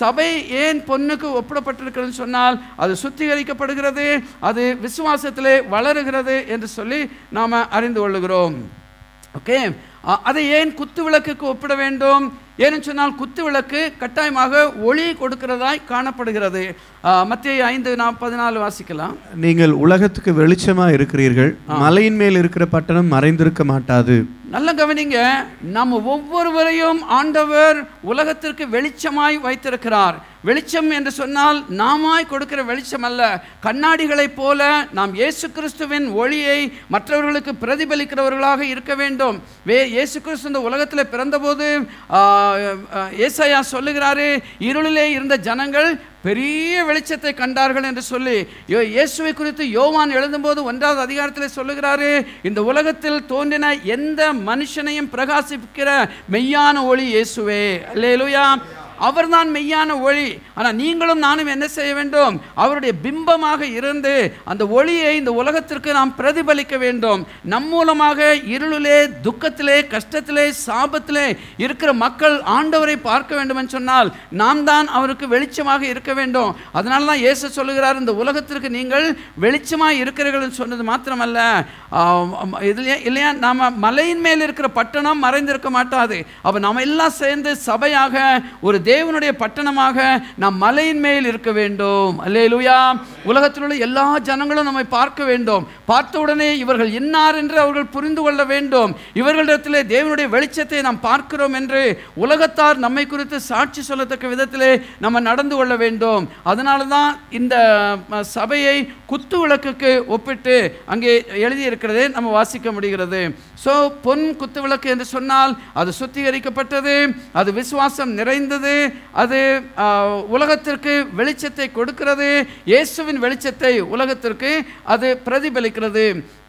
சபை ஏன் பொண்ணுக்கு ஒப்பிடப்பட்டிருக்கிறதுன்னு சொன்னால் அது சுத்திகரிக்கப்படுகிறது அது விசுவாசத்திலே வளருகிறது என்று சொல்லி நாம் அறிந்து கொள்ளுகிறோம். ஓகே அதை ஏன் குத்து விளக்குக்கு ஒப்பிட வேண்டும்? ஏன்னு சொன்னால் குத்து விளக்கு கட்டாயமாக ஒளி கொடுக்கிறதாய் காணப்படுகிறது. மத்திய ஐந்து நான் பதினாலு வாசிக்கலாம். நீங்கள் உலகத்துக்கு வெளிச்சமா இருக்கிறீர்கள். மலையின் மேல் இருக்கிற பட்டணம் மறைந்திருக்க மாட்டாது. நல்ல கவனிங்க நம்ம ஒவ்வொருவரையும் ஆண்டவர் உலகத்திற்கு வெளிச்சமாய் வைத்திருக்கிறார். வெளிச்சம் என்று சொன்னால் நாமாய் கொடுக்கிற வெளிச்சம் அல்ல. கண்ணாடிகளைப் போல நாம் இயேசு கிறிஸ்துவின் ஒளியை மற்றவர்களுக்கு பிரதிபலிக்கிறவர்களாக இருக்க வேண்டும். வே இயேசு கிறிஸ்து இந்த உலகத்தில் பிறந்தபோது ஏசாயா சொல்லுகிறாரு இருளிலே இருந்த ஜனங்கள் பெரிய வெளிச்சத்தை கண்டார்கள் என்று சொல்லி யோ- இயேசுவை குறித்து யோவான் எழுதும்போது ஒன்றாவது அதிகாரத்தில் சொல்லுகிறாரு இந்த உலகத்தில் தோன்றின எந்த மனுஷனையும் பிரகாசிக்கிற மெய்யான ஒளி இயேசுவே. அல்லேலுயா. அவர்தான் மெய்யான ஒளி. ஆனால் நீங்களும் நானும் என்ன செய்ய வேண்டும்? அவருடைய பிம்பமாக இருந்து அந்த ஒளியை இந்த உலகத்திற்கு நாம் பிரதிபலிக்க வேண்டும். நம் மூலமாக இருளிலே துக்கத்திலே கஷ்டத்திலே சாபத்திலே இருக்கிற மக்கள் ஆண்டவரை பார்க்க வேண்டும் என்று சொன்னால் நாம் தான் அவருக்கு வெளிச்சமாக இருக்க வேண்டும். அதனால தான் இயேசு சொல்லுகிறார் இந்த உலகத்திற்கு நீங்கள் வெளிச்சமாக இருக்கிறீர்கள் சொன்னது மாத்திரமல்ல. ஆம், இதுலயே இல்லையா? நாம மலையின் மேல் இருக்கிற பட்டணம் மறைந்திருக்க மாட்டாது. அப்போ நாம் எல்லாம் சேர்ந்து சபையாக ஒரு தேவனுடைய பட்டணமாக நாம் மலையின் மேல் இருக்க வேண்டும். அல்லேலூயா. உலகத்தில் உள்ள எல்லா ஜனங்களும் நம்மை பார்க்க வேண்டும். பார்த்தவுடனே இவர்கள் இன்னார் என்று அவர்கள் புரிந்து கொள்ள வேண்டும். இவர்களிடத்திலே தேவனுடைய வெளிச்சத்தை நாம் பார்க்கிறோம் என்று உலகத்தார் நம்மை குறித்து சாட்சி சொல்லத்தக்க விதத்திலே நம்ம நடந்து கொள்ள வேண்டும். அதனால தான் இந்த சபையை குத்து விளக்குக்கு ஒப்பிட்டு அங்கே எழுதியிருக்கிறதே நம்ம வாசிக்க முடிகிறது. ஸோ பொன் குத்து விளக்கு என்று சொன்னால் அது சுத்திகரிக்கப்பட்டது அது விசுவாசம் நிறைந்தது அது உலகத்திற்கு வெளிச்சத்தை கொடுக்கிறது. இயேசுவின் வெளிச்சத்தை உலகத்திற்கு அது பிரதிபலிக்கிறது.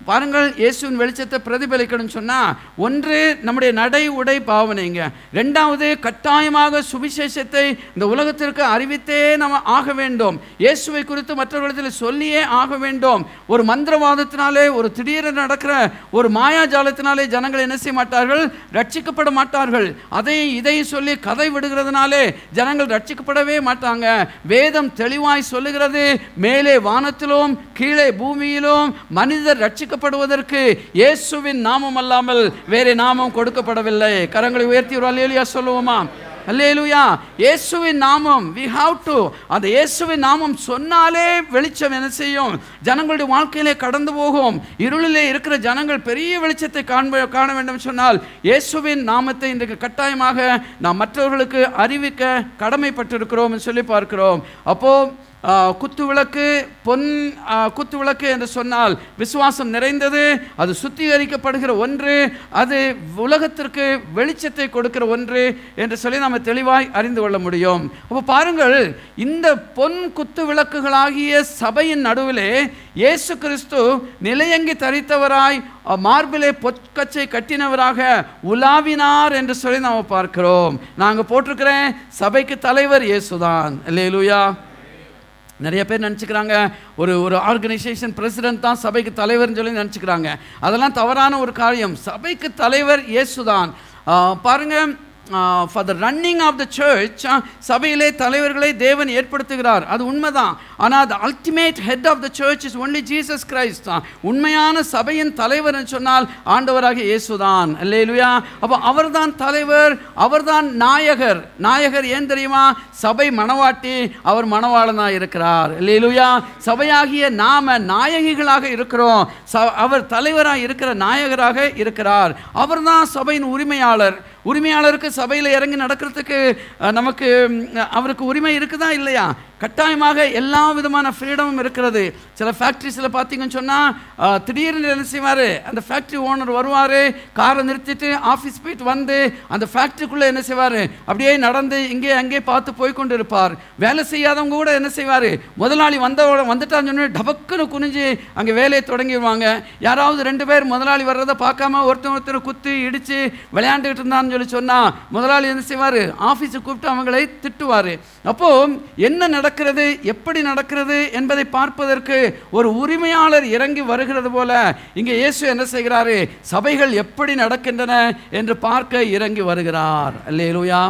பாருங்கள் இயேசுவின் வெளிச்சத்தை பிரதிபலிக்கணும்னு சொன்னால் ஒன்று நம்முடைய நடை உடை பாவனைங்க. ரெண்டாவது கட்டாயமாக சுவிசேஷத்தை இந்த உலகத்திற்கு அறிவித்தே நம்ம ஆக வேண்டும். இயேசுவை குறித்து மற்றவர்களிடத்தில் சொல்லியே ஆக வேண்டும். ஒரு மந்திரவாதத்தினாலே ஒரு திடீரென நடக்கிற ஒரு மாயாஜாலத்தினாலே ஜனங்கள் என்ன செய்ய மாட்டார்கள்? ரட்சிக்கப்பட மாட்டார்கள். அதை இதை சொல்லி கதை விடுகிறதுனாலே ஜனங்கள் ரட்சிக்கப்படவே மாட்டாங்க. வேதம் தெளிவாய் சொல்லுகிறது மேலே வானத்திலும் கீழே பூமியிலும் மனிதர் ரட்சிக்கப்படுவதற்கு இயேசுவின் நாமம் அல்லாமல் வேறு நாமம் கொடுக்கப்படவில்லை. கரங்களை உயர்த்தி ஒரு அல்லேலியா சொல்லுவோமா? அல்லேலுயா. இயேசுவின் நாமம் வி ஹாவ் டு அந்த இயேசுவின் நாமம் சொன்னாலே வெளிச்சம் என்ன செய்யும்? ஜனங்களுடைய வாழ்க்கையிலே கடந்து போகும். இருளிலே இருக்கிற ஜனங்கள் பெரிய வெளிச்சத்தை காண்ப காண வேண்டும் சொன்னால் இயேசுவின் நாமத்தை இன்றைக்கு கட்டாயமாக நாம் மற்றவர்களுக்கு அறிவிக்க கடமைப்பட்டிருக்கிறோம் சொல்லி பார்க்கிறோம். அப்போ குத்து விளக்கு பொன் குத்து விளக்கு என்று சொன்னால் விசுவாசம் நிறைந்தது அது சுத்திகரிக்கப்படுகிற ஒன்று அது உலகத்திற்கு வெளிச்சத்தை கொடுக்கிற ஒன்று என்று சொல்லி நாம் தெளிவாய் அறிந்து கொள்ள முடியும். அப்போ பாருங்கள் இந்த பொன் குத்து விளக்குகளாகிய சபையின் நடுவிலே இயேசு கிறிஸ்து நிலையங்கி தரித்தவராய் மார்பிலே பொற்கச்சை கட்டினவராக உலாவினார் என்று சொல்லி நாம் பார்க்கிறோம். நாங்கள் போட்டிருக்கிறேன் சபைக்கு தலைவர் இயேசுதான். இல்லையிலுயா நிறைய பேர் நினச்சிக்கிறாங்க ஒரு ஒரு ஆர்கனைசேஷன் பிரசிடென்ட் தான் சபைக்கு தலைவர்னு சொல்லி நினச்சிக்கிறாங்க. அதெல்லாம் தவறான ஒரு காரியம். சபைக்கு தலைவர் இயேசுதான். பாருங்கள் for the running of the church சபையிலே தலைவர்களை தேவன் ஏற்படுத்துகிறார். அது உண்மைதான். ஆனால் the ultimate head of the church is only Jesus Christ தான் உண்மையான சபையின் தலைவர் என்று சொன்னால் ஆண்டவராக இயேசுதான். அல்லேலுயா. அப்போ அவர்தான் தலைவர் அவர்தான் நாயகர். நாயகர் ஏன் தெரியுமா? சபை மணவாட்டி அவர் மணவாளனாக இருக்கிறார். அல்லேலுயா. சபையாகிய நாம நாயகிகளாக இருக்கிறோம். ச- அவர் தலைவராக இருக்கிற நாயகராக இருக்கிறார். அவர்தான் சபையின் உரிமையாளர். உரிமையாளருக்கு சபையில் இறங்கி நடக்கிறதுக்கு நமக்கு அவருக்கு உரிமை இருக்குதா இல்லையா? கட்டாயமாக எல்லா விதமான ஃப்ரீடமும் இருக்கிறது. சில ஃபேக்ட்ரிஸில் பார்த்தீங்கன்னு சொன்னால் திடீர்னு என்ன செய்வார்? அந்த ஃபேக்ட்ரி ஓனர் வருவார் காரை நிறுத்திட்டு ஆஃபீஸ் போயிட்டு வந்து அந்த ஃபேக்ட்ரிக்குள்ளே என்ன செய்வார்? அப்படியே நடந்து இங்கே அங்கே பார்த்து போய் கொண்டு இருப்பார். வேலை செய்யாதவங்க கூட என்ன செய்வார்? முதலாளி வந்த வந்துட்டான்னு சொன்னே டபக்குன்னு குனிஞ்சு அங்கே வேலையை தொடங்கிடுவாங்க. யாராவது ரெண்டு பேர் முதலாளி வர்றதை பார்க்காம ஒருத்தர் ஒருத்தர் குத்து இடித்து விளையாண்டுக்கிட்டு இருந்தான்னு சொல்லி சொன்னால் முதலாளி என்ன செய்வார்? ஆஃபீஸுக்கு கூப்பிட்டு அவங்களை திட்டுவார். அப்போ என்ன நடக்கிறது? எப்படி நடக்கிறது? என்பதை பார்ப்பதற்கு ஒரு உரிமையாளர் இறங்கி வருகிறது போல இங்கே இயேசு என்ன செய்கிறாரு? சபைகள் எப்படி நடக்கின்றன என்று பார்க்க இறங்கி வருகிறார். அல்லேலூயா.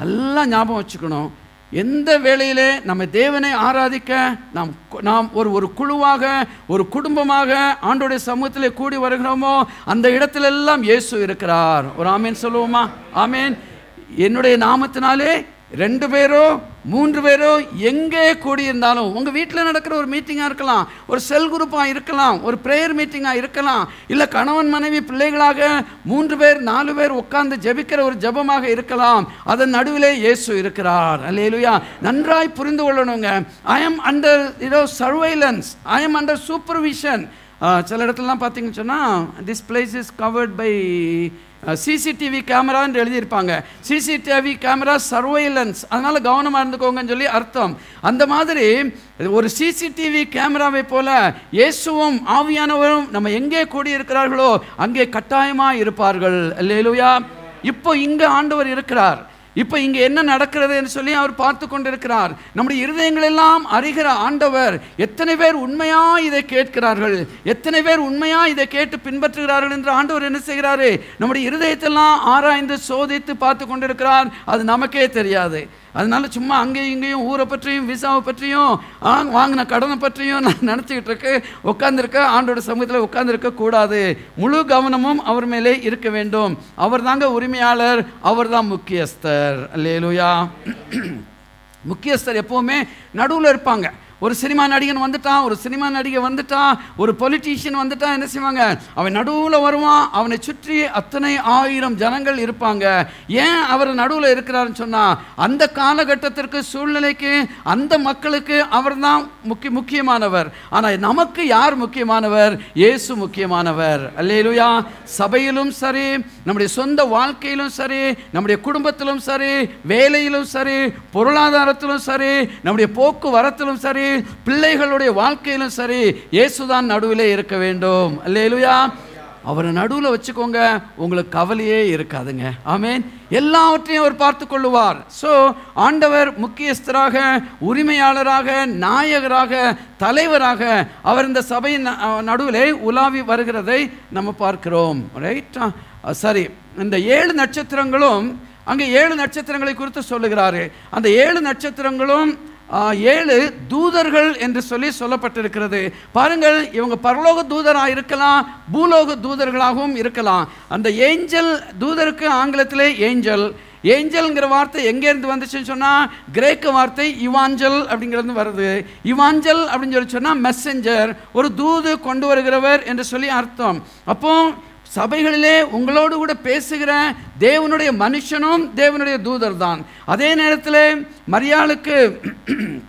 எல்லாம் ஞாபகம் வச்சுக்கணும். எந்த வேளையிலே நம்ம தேவனை ஆராதிக்க நாம் நாம் ஒரு ஒரு குழுவாக ஒரு குடும்பமாக ஆண்டோடைய சமூகத்தில் கூடி வருகிறோமோ அந்த இடத்திலெல்லாம் இயேசு இருக்கிறார். ஒரு ஆமேன் சொல்லுவோமா? ஆமேன். என்னுடைய நாமத்தினாலே ரெண்டு பேரோ மூன்று பேரோ எங்கே கூடியிருந்தாலும் உங்கள் வீட்டில் நடக்கிற ஒரு மீட்டிங்காக இருக்கலாம் ஒரு செல் குரூப்பாக இருக்கலாம் ஒரு ப்ரேயர் மீட்டிங்காக இருக்கலாம் இல்லை கணவன் மனைவி பிள்ளைகளாக மூன்று பேர் நாலு பேர் உட்கார்ந்து ஜெபிக்கிற ஒரு ஜெபமாக இருக்கலாம் அதன் நடுவிலே இயேசு இருக்கிறார். அல்லேலூயா நன்றாய் புரிந்து கொள்ளணுங்க. ஐ எம் அண்டர் இதோ surveillance I am under supervision சில இடத்துலலாம் பார்த்தீங்கன்னு சொன்னால் this place is covered by CCTV கேமரான்னு எழுதியிருப்பாங்க. சிசிடிவி கேமரா சர்வைலன்ஸ் அதனால் கவனமாக இருந்துக்கோங்கன்னு சொல்லி அர்த்தம். அந்த மாதிரி ஒரு சிசிடிவி கேமராவை போல இயேசுவும் ஆவியானவரும் நம்ம எங்கே கூடியிருக்கிறார்களோ அங்கே கட்டாயமாக இருப்பார்கள். அல்லேலூயா. இப்போ இங்கே ஆண்டவர் இருக்கிறார். இப்போ இங்கே என்ன நடக்கிறதுன்னு சொல்லி அவர் பார்த்து கொண்டிருக்கிறார். நம்முடைய இருதயங்களெல்லாம் அறிகிற ஆண்டவர் எத்தனை பேர் உண்மையா இதை கேட்கிறார்கள்? எத்தனை பேர் உண்மையா இதை கேட்டு பின்பற்றுகிறார்கள் என்று ஆண்டவர் என்ன செய்கிறாரு? நம்முடைய இருதயத்தெல்லாம் ஆராய்ந்து சோதித்து பார்த்து கொண்டிருக்கிறார். அது நமக்கே தெரியாது. அதனால சும்மா அங்கேயும் இங்கேயும் ஊரை பற்றியும் விசாவை பற்றியும் வாங்கின கடனை பற்றியும் நான் நினச்சிக்கிட்டு இருக்கு. உட்காந்துருக்க ஆண்டோட சமூகத்தில் உட்காந்துருக்க கூடாது. முழு கவனமும் அவர் மேலே இருக்க வேண்டும். அவர் தாங்க உரிமையாளர் அவர் தான் முக்கியஸ்தர். லேலுயா முக்கியஸ்தர் எப்போவுமே நடுவில் இருப்பாங்க. ஒரு சினிமா நடிகன் வந்துட்டான் ஒரு சினிமா நடிகை வந்துட்டான் ஒரு பொலிட்டீஷியன் வந்துட்டான் என்ன செய்வாங்க? அவன் நடுவில் வருவான் அவனை சுற்றி அத்தனை ஆயிரம் ஜனங்கள் இருப்பாங்க. ஏன் அவர் நடுவில் இருக்கிறாருன்னு சொன்னால் அந்த காலகட்டத்திற்கு சூழ்நிலைக்கு அந்த மக்களுக்கு அவர் தான் முக்கிய முக்கியமானவர். ஆனால் நமக்கு யார் முக்கியமானவர்? இயேசு முக்கியமானவர். அல்லேலூயா. சபையிலும் சரி நம்முடைய சொந்த வாழ்க்கையிலும் சரி நம்முடைய குடும்பத்திலும் சரி வேலையிலும் சரி பொருளாதாரத்திலும் சரி நம்முடைய போக்குவரத்திலும் சரி பிள்ளைகளுடைய வாழ்க்கையிலும் சரி இயேசுதான் நடுவிலே இருக்க வேண்டும். அல்லேலூயா. அவரை நடுவில் வச்சுக்கோங்க உங்களுக்கு கவலையே இருக்காதுங்க. ஆமென். எல்லாவற்றையும் அவர் பார்த்து கொள்ளுவார். ஸோ ஆண்டவர் முக்கியஸ்தராக உரிமையாளராக நாயகராக தலைவராக அவர் இந்த சபையின் நடுவிலே உலாவி வருகிறதை நம்ம பார்க்கிறோம். ரைட் சரி. இந்த ஏழு நட்சத்திரங்களும் அங்கே ஏழு நட்சத்திரங்களை குறித்து சொல்லுகிறாரு. அந்த ஏழு நட்சத்திரங்களும் ஏழு தூதர்கள் என்று சொல்லி சொல்லப்பட்டிருக்கிறது. பாருங்கள் இவங்க பரலோக தூதராக இருக்கலாம் பூலோக தூதர்களாகவும் இருக்கலாம். அந்த ஏஞ்சல் தூதருக்கு ஆங்கிலத்திலே ஏஞ்சல். ஏஞ்சல்ங்கிற வார்த்தை எங்கேருந்து வந்துச்சுன்னு சொன்னால் கிரேக்க வார்த்தை இவாஞ்சல் அப்படிங்கிறது வருது. இவாஞ்சல் அப்படின்னு சொல்லி சொன்னால் மெசஞ்சர் ஒரு தூது கொண்டு வருகிறவர் என்று சொல்லி அர்த்தம். அப்போது சபைகளிலே உங்களோடு கூட பேசுகிற தேவனுடைய மனுஷனும் தேவனுடைய தூதர் தான் அதே நேரத்தில் மரியாளுக்கு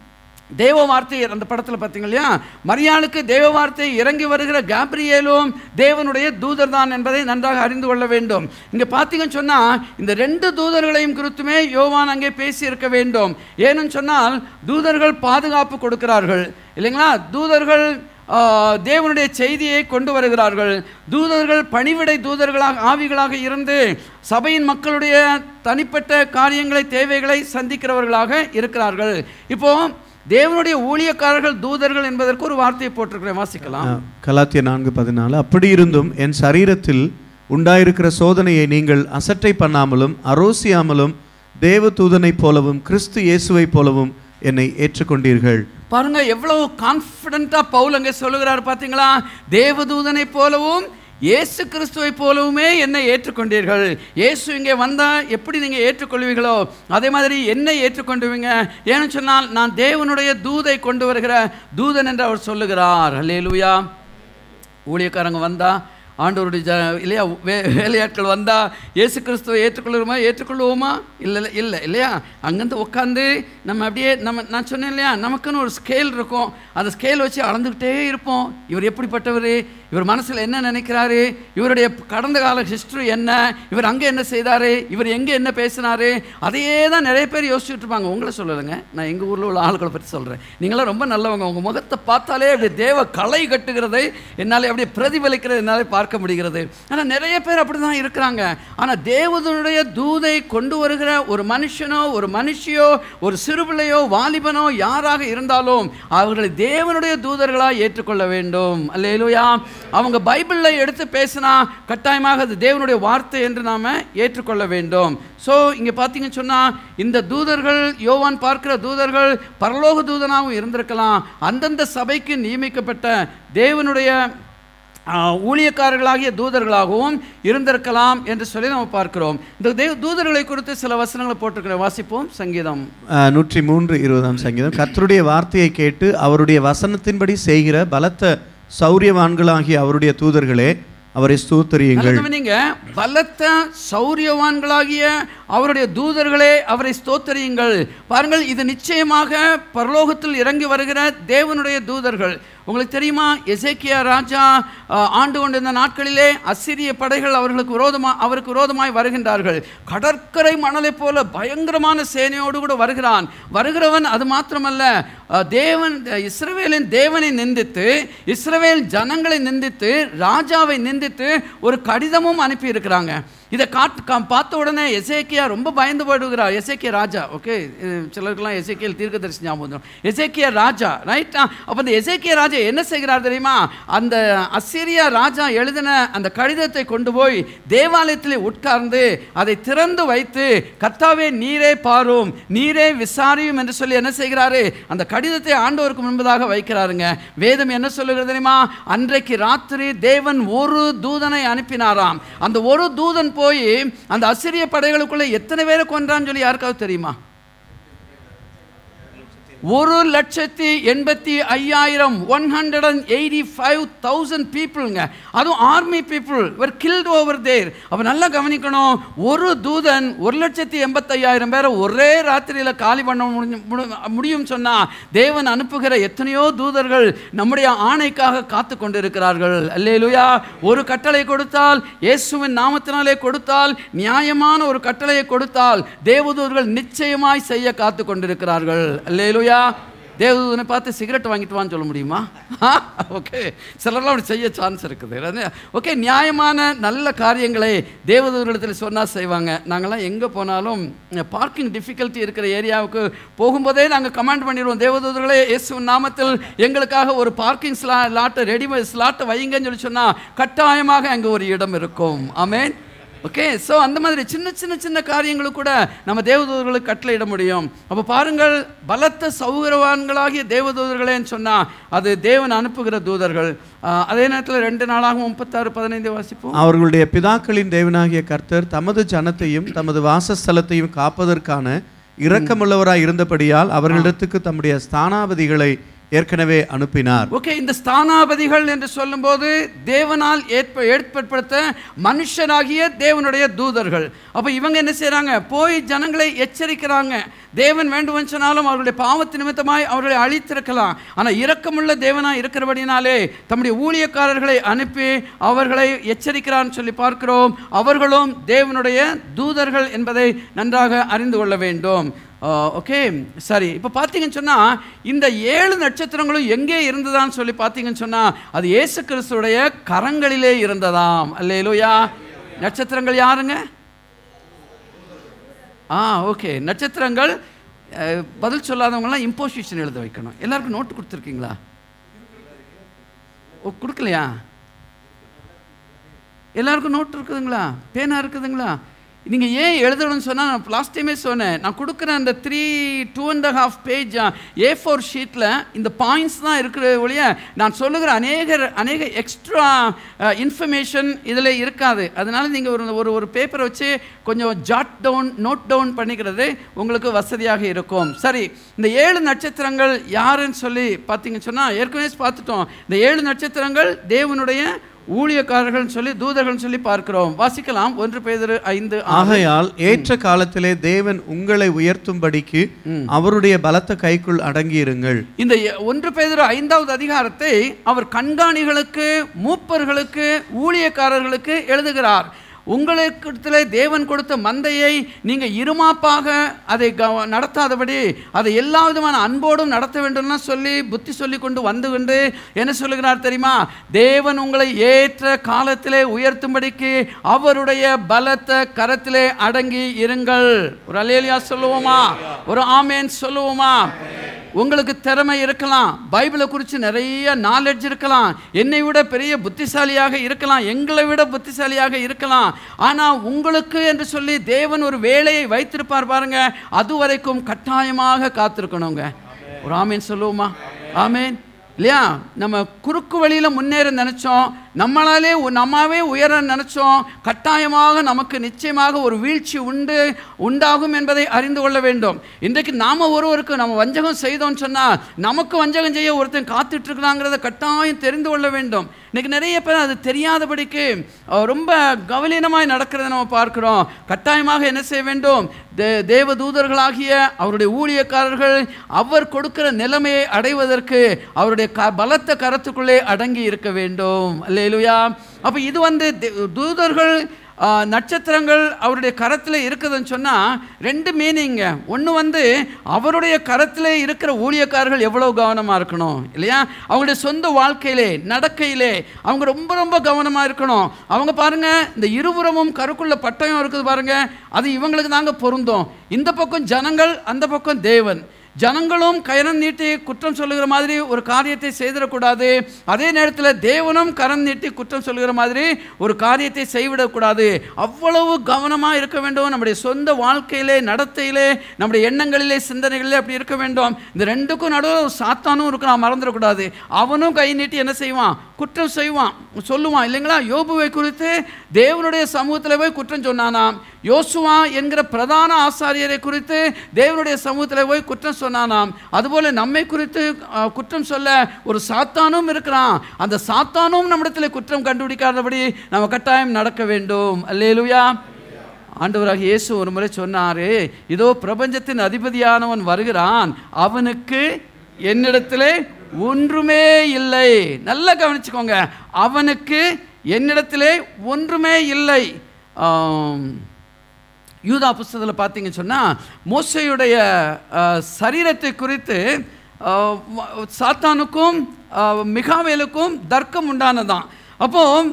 தேவ வார்த்தை அந்த படத்தில் பார்த்தீங்க இல்லையா? மரியாளுக்கு தேவ வார்த்தை இறங்கி வருகிற காப்ரியேலும் தேவனுடைய தூதர் தான் என்பதை நன்றாக அறிந்து கொள்ள வேண்டும். இங்கே பார்த்தீங்கன்னு சொன்னால் இந்த ரெண்டு தூதர்களையும் குறித்துமே யோவான் அங்கே பேசியிருக்க வேண்டும். ஏன்னு சொன்னால் தூதர்கள் பாதுகாப்பு கொடுக்கிறார்கள். இல்லைங்களா? தூதர்கள் தேவனுடைய செய்தியை கொண்டு வருகிறார்கள். தூதர்கள் பணிவிடை தூதர்களாக ஆவிகளாக இருந்து சபையின் மக்களுடைய தனிப்பட்ட காரியங்களை தேவைகளை சந்திக்கிறவர்களாக இருக்கிறார்கள். இப்போ தேவனுடைய ஊழியக்காரர்கள் தூதர்கள் என்பதற்கு ஒரு வார்த்தையை போட்டிருக்கிறேன். வாசிக்கலாம். கலாத்திய நான்கு பதினாலு. அப்படி இருந்தும் என் சரீரத்தில் உண்டாயிருக்கிற சோதனையை நீங்கள் அசட்டை பண்ணாமலும் அரோசியாமலும் தேவ தூதனைப் போலவும் கிறிஸ்து இயேசுவைப் போலவும் என்னை ஏற்றுக்கொண்டீர்கள். பாருங்க எவ்வளவு கான்ஃபிடென்ட்டா பவுல் அங்கே சொல்லுகிறார் பார்த்தீங்களா? தேவதூதனை போலவும் இயேசு கிறிஸ்துவை போலவுமே என்னை ஏற்றுக்கொண்டீர்கள். இயேசு இங்கே வந்தால் எப்படி நீங்கள் ஏற்றுக்கொள்வீங்களோ அதே மாதிரி என்னை ஏற்றுக்கொண்டுவீங்க? ஏன்னு சொன்னால் நான் தேவனுடைய தூதை கொண்டு வருகிற தூதன் என்று அவர் சொல்லுகிறார். அல்லேலூயா ஊழியக்காரங்க வந்தால் ஆண்டவருடைய ஜ இல்லையா வே வேலையாட்கள் வந்தால் இயேசு கிறிஸ்துவை ஏற்றுக்கொள்ளுமா ஏற்றுக்கொள்வோமா இல்லை இல்லை இல்லையா? அங்கேருந்து உட்காந்து நம்ம அப்படியே நம்ம நான் சொன்னேன் இல்லையா நமக்குன்னு ஒரு ஸ்கேல் இருக்கும். அந்த ஸ்கேல் வச்சு அளந்துக்கிட்டே இருப்போம். இவர் எப்படிப்பட்டவர்? இவர் மனசில் என்ன நினைக்கிறாரு? இவருடைய கடந்த கால ஹிஸ்ட்ரி என்ன? இவர் அங்கே என்ன செய்தார்? இவர் எங்கே என்ன பேசினாரு? அதையே தான் நிறைய பேர் யோசிச்சுட்டு இருப்பாங்க. உங்களை சொல்லலைங்க. நான் எங்கள் ஊரில் உள்ள ஆளுகளை பற்றி சொல்கிறேன் நீங்களாம் ரொம்ப நல்லவங்க. உங்கள் முகத்தை பார்த்தாலே அப்படி தேவ கலை கட்டுகிறதை. என்னால் அப்படியே பிரதிபலிக்கிறது. என்னால் பார்க்க முடிகிறது. ஆனால் நிறைய பேர் அப்படி தான் இருக்கிறாங்க. ஆனால் தேவதனுடைய தூதை கொண்டு வருகிற ஒரு மனுஷனோ ஒரு மனுஷியோ ஒரு சிறுபிள்ளையோ வாலிபனோ யாராக இருந்தாலும் அவர்களை தேவனுடைய தூதர்களாக ஏற்றுக்கொள்ள வேண்டும். அல்லேலூயா. அவங்க பைபிளில் எடுத்து பேசினா கட்டாயமாக அது தேவனுடைய வார்த்தை என்று நாம் ஏற்றுக்கொள்ள வேண்டும். ஸோ இங்கே பார்த்தீங்கன்னு சொன்னால் இந்த தூதர்கள் யோவான் பார்க்கிற தூதர்கள் பரலோக தூதனாகவும் இருந்திருக்கலாம். அந்தந்த சபைக்கு நியமிக்கப்பட்ட தேவனுடைய ஊழியக்காரர்களாகிய தூதர்களாகவும் இருந்திருக்கலாம் என்று சொல்லி நம்ம பார்க்கிறோம். இந்த தேவ தூதர்களை குறித்து சில வசனங்களை போட்டிருக்கிறேன். வாசிப்போம். சங்கீதம். நூற்றி மூன்று இருபதாம் சங்கீதம். கர்த்தருடைய வார்த்தையை கேட்டு அவருடைய வசனத்தின்படி செய்கிற பலத்த சௌரியவான்களாகிய அவருடைய தூதர்களே அவரை ஸ்தோத்தரியுங்கள். நீங்க பலத்த சௌரியவான்களாகிய அவருடைய தூதர்களே அவரை ஸ்தோத்தரியுங்கள். பாருங்கள் இது நிச்சயமாக பரலோகத்தில் இறங்கி வருகிற தேவனுடைய தூதர்கள். உங்களுக்கு தெரியுமா? எசேக்கியா ராஜா ஆண்டு கொண்டிருந்த நாட்களிலே அசிரிய படைகள் அவர்களுக்கு விரோதமாக அவருக்கு விரோதமாய் வருகின்றார்கள். கடற்கரை மணலைப் போல பயங்கரமான சேனையோடு கூட வருகிறான். வருகிறவன் அது மாத்திரமல்ல தேவன் இஸ்ரவேலின் தேவனை நிந்தித்து இஸ்ரவேல் ஜனங்களை நிந்தித்து ராஜாவை நிந்தித்து ஒரு கடிதமும் அனுப்பி இருக்கிறாங்க இதை காட்டு கா பார்த்த உடனே எசேக்கியா ரொம்ப பயந்து போயிடுகிறார் எசேக்கியா ராஜா ஓகே சிலருக்கெல்லாம் எசேக்கியல் தீர்க்கதரிசி ஞாபகம் வந்துடும். எசேக்கியா ராஜா ரைட் அப்போ இந்த எசேக்கியா ராஜா என்ன செய்கிறார் தெரியுமா? அந்த அசிரியா ராஜா எழுதின அந்த கடிதத்தை கொண்டு போய் தேவாலயத்தில் உட்கார்ந்து அதை திறந்து வைத்து கர்த்தாவே நீரே பாரும் நீரே விசாரியும் என்று சொல்லி என்ன செய்கிறாரு? அந்த கடிதத்தை ஆண்டவருக்கு முன்பதாக வைக்கிறாருங்க. வேதம் என்ன சொல்லுகிறது தெரியுமா? அன்றைக்கு ராத்திரி தேவன் ஒரு தூதனை அனுப்பினாராம். அந்த ஒரு தூதன் போய் அந்த அசிரிய படைகளுக்குள்ளே எத்தனை பேரை கொன்றான்னு சொல்லி யாருக்காவது தெரியுமா? ஒரு லட்சத்தி எண்பத்தி ஐயாயிரம் one hundred and eighty five thousand பீப்புளுங்க அதுவும் army people were killed over there அப்போ நல்லா கவனிக்கணும். ஒரு தூதன் ஒரு லட்சத்தி எண்பத்தையாயிரம் பேரை ஒரே ராத்திரியில் காலி பண்ண முடிஞ்சு முடியும் சொன்னால் தேவன் அனுப்புகிற எத்தனையோ தூதர்கள் நம்முடைய ஆணைக்காக காத்து கொண்டிருக்கிறார்கள். அல்லேலுயா. ஒரு கட்டளை கொடுத்தால் இயேசுவின் நாமத்தினாலே கொடுத்தால் நியாயமான ஒரு கட்டளையை கொடுத்தால் தேவதூதர்கள் நிச்சயமாய் செய்ய காத்து கொண்டிருக்கிறார்கள். அல்லேலுயா. தேவதூதனை பார்த்து சிகரெட் வாங்கிட்டு வான்னு சொல்ல முடியுமா? ஓகே சிலர்லாம் அப்படி செய்ய சான்ஸ் இருக்குது. ஓகே நியாயமான நல்ல காரியங்களை தேவதூதர்களிடத்தில் சொன்னால் செய்வாங்க. நாங்கள்லாம் எங்கே போனாலும் பார்க்கிங் டிஃபிகல்ட்டி இருக்கிற ஏரியாவுக்கு போகும்போதே நாங்கள் கமாண்ட் பண்ணிடுவோம். தேவதூதர்களே இயேசு நாமத்தில் எங்களுக்காக ஒரு பார்க்கிங் ஸ்லா லாட்டை ரெடி ஸ்லாட்டை வைங்கன்னு சொல்லி சொன்னால் கட்டாயமாக அங்கே ஒரு இடம் இருக்கும். ஆமேன் ஓகே ஸோ அந்த மாதிரி சின்ன சின்ன சின்ன காரியங்களும் கூட நம்ம தேவதூதர்களுக்கு கட்டளையிட முடியும். அப்போ பாருங்கள் பலத்த சௌகரவான்களாகிய தேவதூதர்களேன்னு சொன்னால் அது தேவன் அனுப்புகிற தூதர்கள். அதே நேரத்தில் ரெண்டு நாளாக முப்பத்தாறு பதினைந்து வாசிப்போம். அவர்களுடைய பிதாக்களின் தேவனாகிய கர்த்தர் தமது ஜனத்தையும் தமது வாசஸ்தலத்தையும் காப்பதற்கான இரக்கமுள்ளவராய் இருந்தபடியால் அவர்களிடத்துக்கு தம்முடைய ஸ்தானாபதிகளை ஏற்கனவே அனுப்பினார். ஓகே இந்த ஸ்தானாபதிகள் என்று சொல்லும்போது தேவனால் ஏற்ப ஏற்படுத்த மனுஷனாகிய தேவனுடைய தூதர்கள். அப்போ இவங்க என்ன செய்கிறாங்க போய் ஜனங்களை எச்சரிக்கிறாங்க. தேவன் வேண்டுமென்னு சொன்னாலும் அவர்களுடைய பாவத்து நிமித்தமாய் அவர்களை அழித்திருக்கலாம். ஆனால் இரக்கமுள்ள தேவனாக இருக்கிறபடினாலே தம்முடைய ஊழியக்காரர்களை அனுப்பி அவர்களை எச்சரிக்கிறான்னு சொல்லி பார்க்கிறோம். அவர்களும் தேவனுடைய தூதர்கள் என்பதை நன்றாக அறிந்து கொள்ள வேண்டும். ஓகே. சரி இப்போ பார்த்தீங்கன்னு சொன்னால் இந்த ஏழு நட்சத்திரங்களும் எங்கே இருந்ததான்னு சொல்லி பார்த்தீங்கன்னு சொன்னால் அது இயேசு கிறிஸ்துடைய கரங்களிலே இருந்ததாம். அல்லையிலோயா நட்சத்திரங்கள் யாருங்க? ஆ ஓகே. நட்சத்திரங்கள் பதில் சொல்லாதவங்கலாம் இம்போசிஷன் எழுத வைக்கணும். எல்லாருக்கும் நோட்டு கொடுத்துருக்கீங்களா? ஓ கொடுக்கலையா? எல்லாருக்கும் நோட்டு இருக்குதுங்களா? பேனா இருக்குதுங்களா? நீங்கள் ஏன் எழுதணும்னு சொன்னால் நான் லாஸ்ட் டைமே சொன்னேன். நான் கொடுக்குற அந்த three two and half page A four ஷீட்டில் இந்த பாயிண்ட்ஸ் தான் இருக்கிற ஒழிய நான் சொல்லுகிற அநேக அநேக எக்ஸ்ட்ரா இன்ஃபர்மேஷன் இதில் இருக்காது. அதனால் நீங்கள் ஒரு ஒரு ஒரு பேப்பரை வச்சு கொஞ்சம் ஜாட் டவுன் நோட் டவுன் பண்ணிக்கிறது உங்களுக்கு வசதியாக இருக்கும். சரி இந்த ஏழு நட்சத்திரங்கள் யாருன்னு சொல்லி பார்த்தீங்கன்னு சொன்னால் ஏற்கனவே பார்த்துட்டோம். இந்த ஏழு நட்சத்திரங்கள் தேவனுடைய ஊழியக்காரர்கள் சொல்லி தூதர்கள் சொல்லி பார்க்கிறோம். வாசிக்கலாம். ஒன்று பேதரு ஐந்து. ஆகையால் ஏற்ற காலத்திலே தேவன் உங்களை உயர்த்தும்படிக்கு அவருடைய பலத்த கைக்குள் அடங்கியிருங்கள். இந்த ஒன்று பேதரு ஐந்தாவது அதிகாரத்தை அவர் கண்காணிகளுக்கு மூப்பர்களுக்கு ஊழியக்காரர்களுக்கு எழுதுகிறார். உங்களுக்கு தேவன் கொடுத்த மந்தையை நீங்கள் இருமாப்பாக அதை கவ நடத்தாதபடி அதை எல்லா விதமான அன்போடும் நடத்த வேண்டும்னா சொல்லி புத்தி சொல்லி கொண்டு வந்து கொண்டு என்ன சொல்லுகிறார் தெரியுமா? தேவன் உங்களை ஏற்ற காலத்திலே உயர்த்தும்படிக்கு அவருடைய பலத்த கரத்திலே அடங்கி இருங்கள். ஒரு அலேலியா சொல்லுவோமா? ஒரு ஆமேன் சொல்லுவோமா? உங்களுக்கு திறமை இருக்கலாம். பைபிளை குறித்து நிறைய நாலெட்ஜ் இருக்கலாம். என்னை விட பெரிய புத்திசாலியாக இருக்கலாம். எங்களை விட புத்திசாலியாக இருக்கலாம். ஆனால் உங்களுக்கு என்று சொல்லி தேவன் ஒரு வேலையை வைத்திருப்பார் பாருங்க. அது வரைக்கும் கட்டாயமாக காத்திருக்கணுங்க. ஒரு ஆமீன் சொல்லுவோமா? ஆமீன். இல்லையா? நம்ம குறுக்கு வழியில் முன்னேற நினச்சோம். நம்மளாலே நம்மாவே உயர நினச்சோம். கட்டாயமாக நமக்கு நிச்சயமாக ஒரு வீழ்ச்சி உண்டு உண்டாகும் என்பதை அறிந்து கொள்ள வேண்டும். இன்றைக்கு நாம் ஒருவருக்கு நம்ம வஞ்சகம் செய்தோம்னு சொன்னால் நமக்கு வஞ்சகம் செய்ய ஒருத்தன் காத்துட்டு இருக்கிறாங்கிறத கட்டாயம் தெரிந்து கொள்ள வேண்டும். இன்றைக்கி நிறைய பேர் அது தெரியாதபடிக்கு ரொம்ப கவலீனமாய் நடக்கிறத நம்ம பார்க்குறோம். கட்டாயமாக என்ன செய்ய வேண்டும்? தே தேவ தூதர்களாகிய அவருடைய ஊழியக்காரர்கள் அவர் கொடுக்கிற நிலைமையை அடைவதற்கு அவருடைய க பலத்த கரத்துக்குள்ளே அடங்கி இருக்க வேண்டும். அல்லேலூயா அப்போ இது வந்து தூதர்கள் நட்சத்திரங்கள் அவருடைய கரத்தில் இருக்குதுன்னு சொன்னால் ரெண்டு மீனிங்க ஒன்று வந்து அவருடைய கரத்தில் இருக்கிற ஊழியக்காரர்கள் எவ்வளோ கவனமாக இருக்கணும் இல்லையா? அவங்களுடைய சொந்த வாழ்க்கையிலே நடக்கையிலே அவங்க ரொம்ப ரொம்ப கவனமாக இருக்கணும். அவங்க பாருங்க இந்த இருபுறமும் கருக்குள்ள பட்டயம் இருக்குது பாருங்கள் அது இவங்களுக்கு தாங்க பொருந்தும். இந்த பக்கம் ஜனங்கள் அந்த பக்கம் தேவன். ஜனங்களும் கரம் நீட்டி குற்றம் சொல்லுகிற மாதிரி ஒரு காரியத்தை செய்திடக்கூடாது. அதே நேரத்தில் தேவனும் கரம் நீட்டி குற்றம் சொல்லுகிற மாதிரி ஒரு காரியத்தை செய்விடக்கூடாது. அவ்வளவு கவனமாக இருக்க வேண்டும். நம்முடைய சொந்த வாழ்க்கையிலே நடத்தையிலே நம்முடைய எண்ணங்களிலே சிந்தனைகளிலே அப்படி இருக்க வேண்டும். இந்த ரெண்டுக்கும் நடுவில் ஒரு சாத்தானும் இருக்கான் மறந்துடக்கூடாது. அவனும் கை நீட்டி என்ன செய்வான்? குற்றம் செய்வான். சொல்லுவான் இல்லைங்களா? யோபுவை குறித்து தேவனுடைய சமூகத்தில் போய் குற்றம் சொன்னானாம். யோசுவா என்கிற பிரதான ஆசாரியரை குறித்து தேவனுடைய சமூகத்தில் போய் குற்றம் சொன்னானாம். அதுபோல் நம்மை குறித்து குற்றம் சொல்ல ஒரு சாத்தானும் இருக்கிறான். அந்த சாத்தானும் நம்மிடத்தில் குற்றம் கண்டுபிடிக்காதபடி நம்ம கட்டாயம் நடக்க வேண்டும். அல்லேலுயா. ஆண்டவராக இயேசு ஒரு முறை சொன்னார் இதோ பிரபஞ்சத்தின் அதிபதியானவன் வருகிறான். அவனுக்கு என்னிடத்திலே ஒன்றுமே இல்லை. நல்லா கவனிச்சுக்கோங்க. அவனுக்கு என்னிடத்திலே ஒன்றுமே இல்லை. யூதா புஸ்தகத்தில் பார்த்தீங்க சொன்னால் மோசையுடைய சரீரத்தை குறித்து சாத்தானுக்கும் மிகாவேலுக்கும் தர்க்கம் உண்டானதான் அப்போ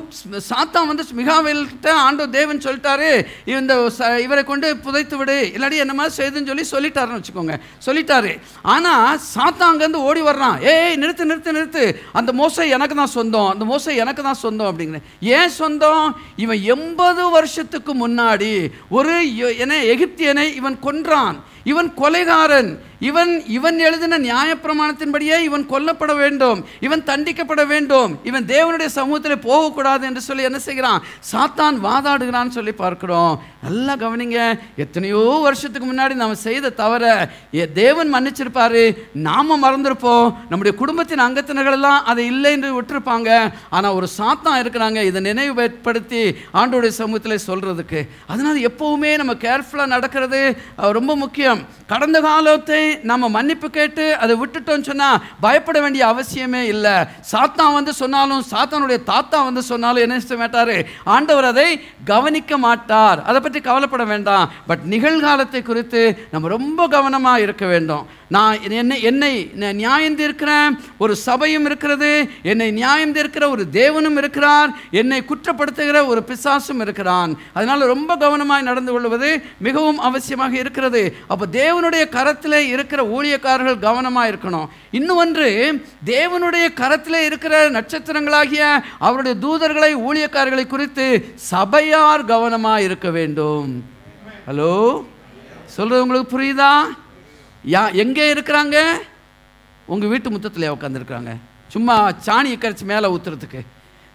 சாத்தான் வந்து மிகாவில்கிட்ட ஆண்டோ தேவன் சொல்லிட்டாரு இந்த ச- இவரை கொண்டு புதைத்து விடு இல்லாட்டி என்ன மாதிரி செய்துன்னு சொல்லி சொல்லிட்டாருன்னு வச்சுக்கோங்க. சொல்லிட்டாரு. ஆனால் சாத்தான் அங்கேருந்து ஓடி வர்றான். ஏய் நிறுத்து நிறுத்து நிறுத்து. அந்த மோசை எனக்கு தான் சொந்தம். அந்த மோசை எனக்கு தான் சொந்தம் அப்படிங்கிற. ஏன் சொந்தம்? இவன் எண்பது வருஷத்துக்கு முன்னாடி ஒரு என என்ன எகிப்தியனை இவன் கொன்றான். இவன் கொலைகாரன். இவன் இவன் எழுதின நியாயப்பிரமாணத்தின்படியே இவன் கொல்லப்பட வேண்டும். இவன் தண்டிக்கப்பட வேண்டும். இவன் தேவனுடைய சமூகத்தில் போகக்கூடாது என்று சொல்லி என்ன செய்கிறான்? சாத்தான் வாதாடுகிறான்னு சொல்லி பார்க்கிறோம். நல்லா கவனிங்க. எத்தனையோ வருஷத்துக்கு முன்னாடி நாம் செய்த தவற. தேவன் மன்னிச்சிருப்பாரு. நாம மறந்துருப்போம். நம்முடைய குடும்பத்தின் அங்கத்தினர்கள் எல்லாம் அதை இல்லை என்று விட்டுருப்பாங்க. ஆனால் ஒரு சாத்தான் இருக்கிறாங்க. இதை நினைவுபடுத்தி ஆண்டோடைய சமூகத்தில் சொல்றதுக்கு. அதனால எப்பவுமே நம்ம கேர்ஃபுல்லாக நடக்கிறது ரொம்ப முக்கியம். கடந்த காலத்தை நம்ம மன்னிப்பு கேட்டு அதை விட்டுட்டோம்னு சொன்னால் பயப்பட வேண்டிய அவசியமே இல்லை. சாத்தான் வந்து சொன்னாலும் சாத்தானுடைய தாத்தா வந்து சொன்னாலும் என்ன செய்ய ஆண்டவர் அதை கவனிக்க மாட்டார். அதை பற்றி கவலைப்பட வேண்டாம். பட் நிகழ்காலத்தை குறித்து நம்ம ரொம்ப கவனமாக இருக்க வேண்டும். நான் என்னை என்னை நான் நியாயம் தீர்க்கிறேன் ஒரு சபையும் இருக்கிறது. என்னை நியாயம் தீர்க்கிற ஒரு தேவனும் இருக்கிறார். என்னை குற்றப்படுத்துகிற ஒரு பிசாசும் இருக்கிறான். அதனால் ரொம்ப கவனமாய் நடந்து கொள்வது மிகவும் அவசியமாக இருக்கிறது. அப்போ தேவனுடைய கரத்தில் இருக்கிற ஊழியக்காரர்கள் கவனமாக இருக்கணும். இன்னும் ஒன்று தேவனுடைய கரத்தில் இருக்கிற நட்சத்திரங்களாகிய அவருடைய தூதர்களை ஊழியக்காரர்களை குறித்து சபையார் கவனமாக இருக்க வேண்டும். ஹலோ சொல்கிறது உங்களுக்கு புரியுதா? யா எங்கே இருக்கிறாங்க? உங்கள் வீட்டு முத்தத்தில் உட்காந்துருக்குறாங்க சும்மா சாணியை கரைச்சி மேலே ஊற்றுறதுக்கு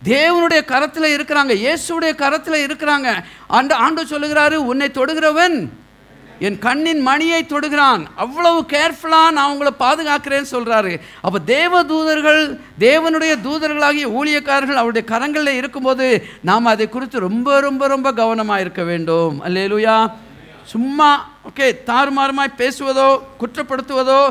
தேவனுடைய கரத்தில் இருக்கிறாங்க. இயேசுடைய கரத்தில் இருக்கிறாங்க. ஆண்டு ஆண்டு சொல்லுகிறாரு உன்னை தொடுகிறவன் என் கண்ணின் மணியை தொடுகிறான். அவ்வளவு கேர்ஃபுல்லாக நான் உங்களை பாதுகாக்கிறேன்னு சொல்கிறாரு அப்போ தேவ தூதர்கள் தேவனுடைய தூதர்களாகிய ஊழியக்காரர்கள் அவருடைய கரங்களில் இருக்கும்போது நாம் அதை குறித்து ரொம்ப ரொம்ப ரொம்ப கவனமாக இருக்க வேண்டும். அல்லேலுயா. சும்மா ஓகே தாறுமாறுமாய் பேசுவதோ குற்றப்படுத்துவதோ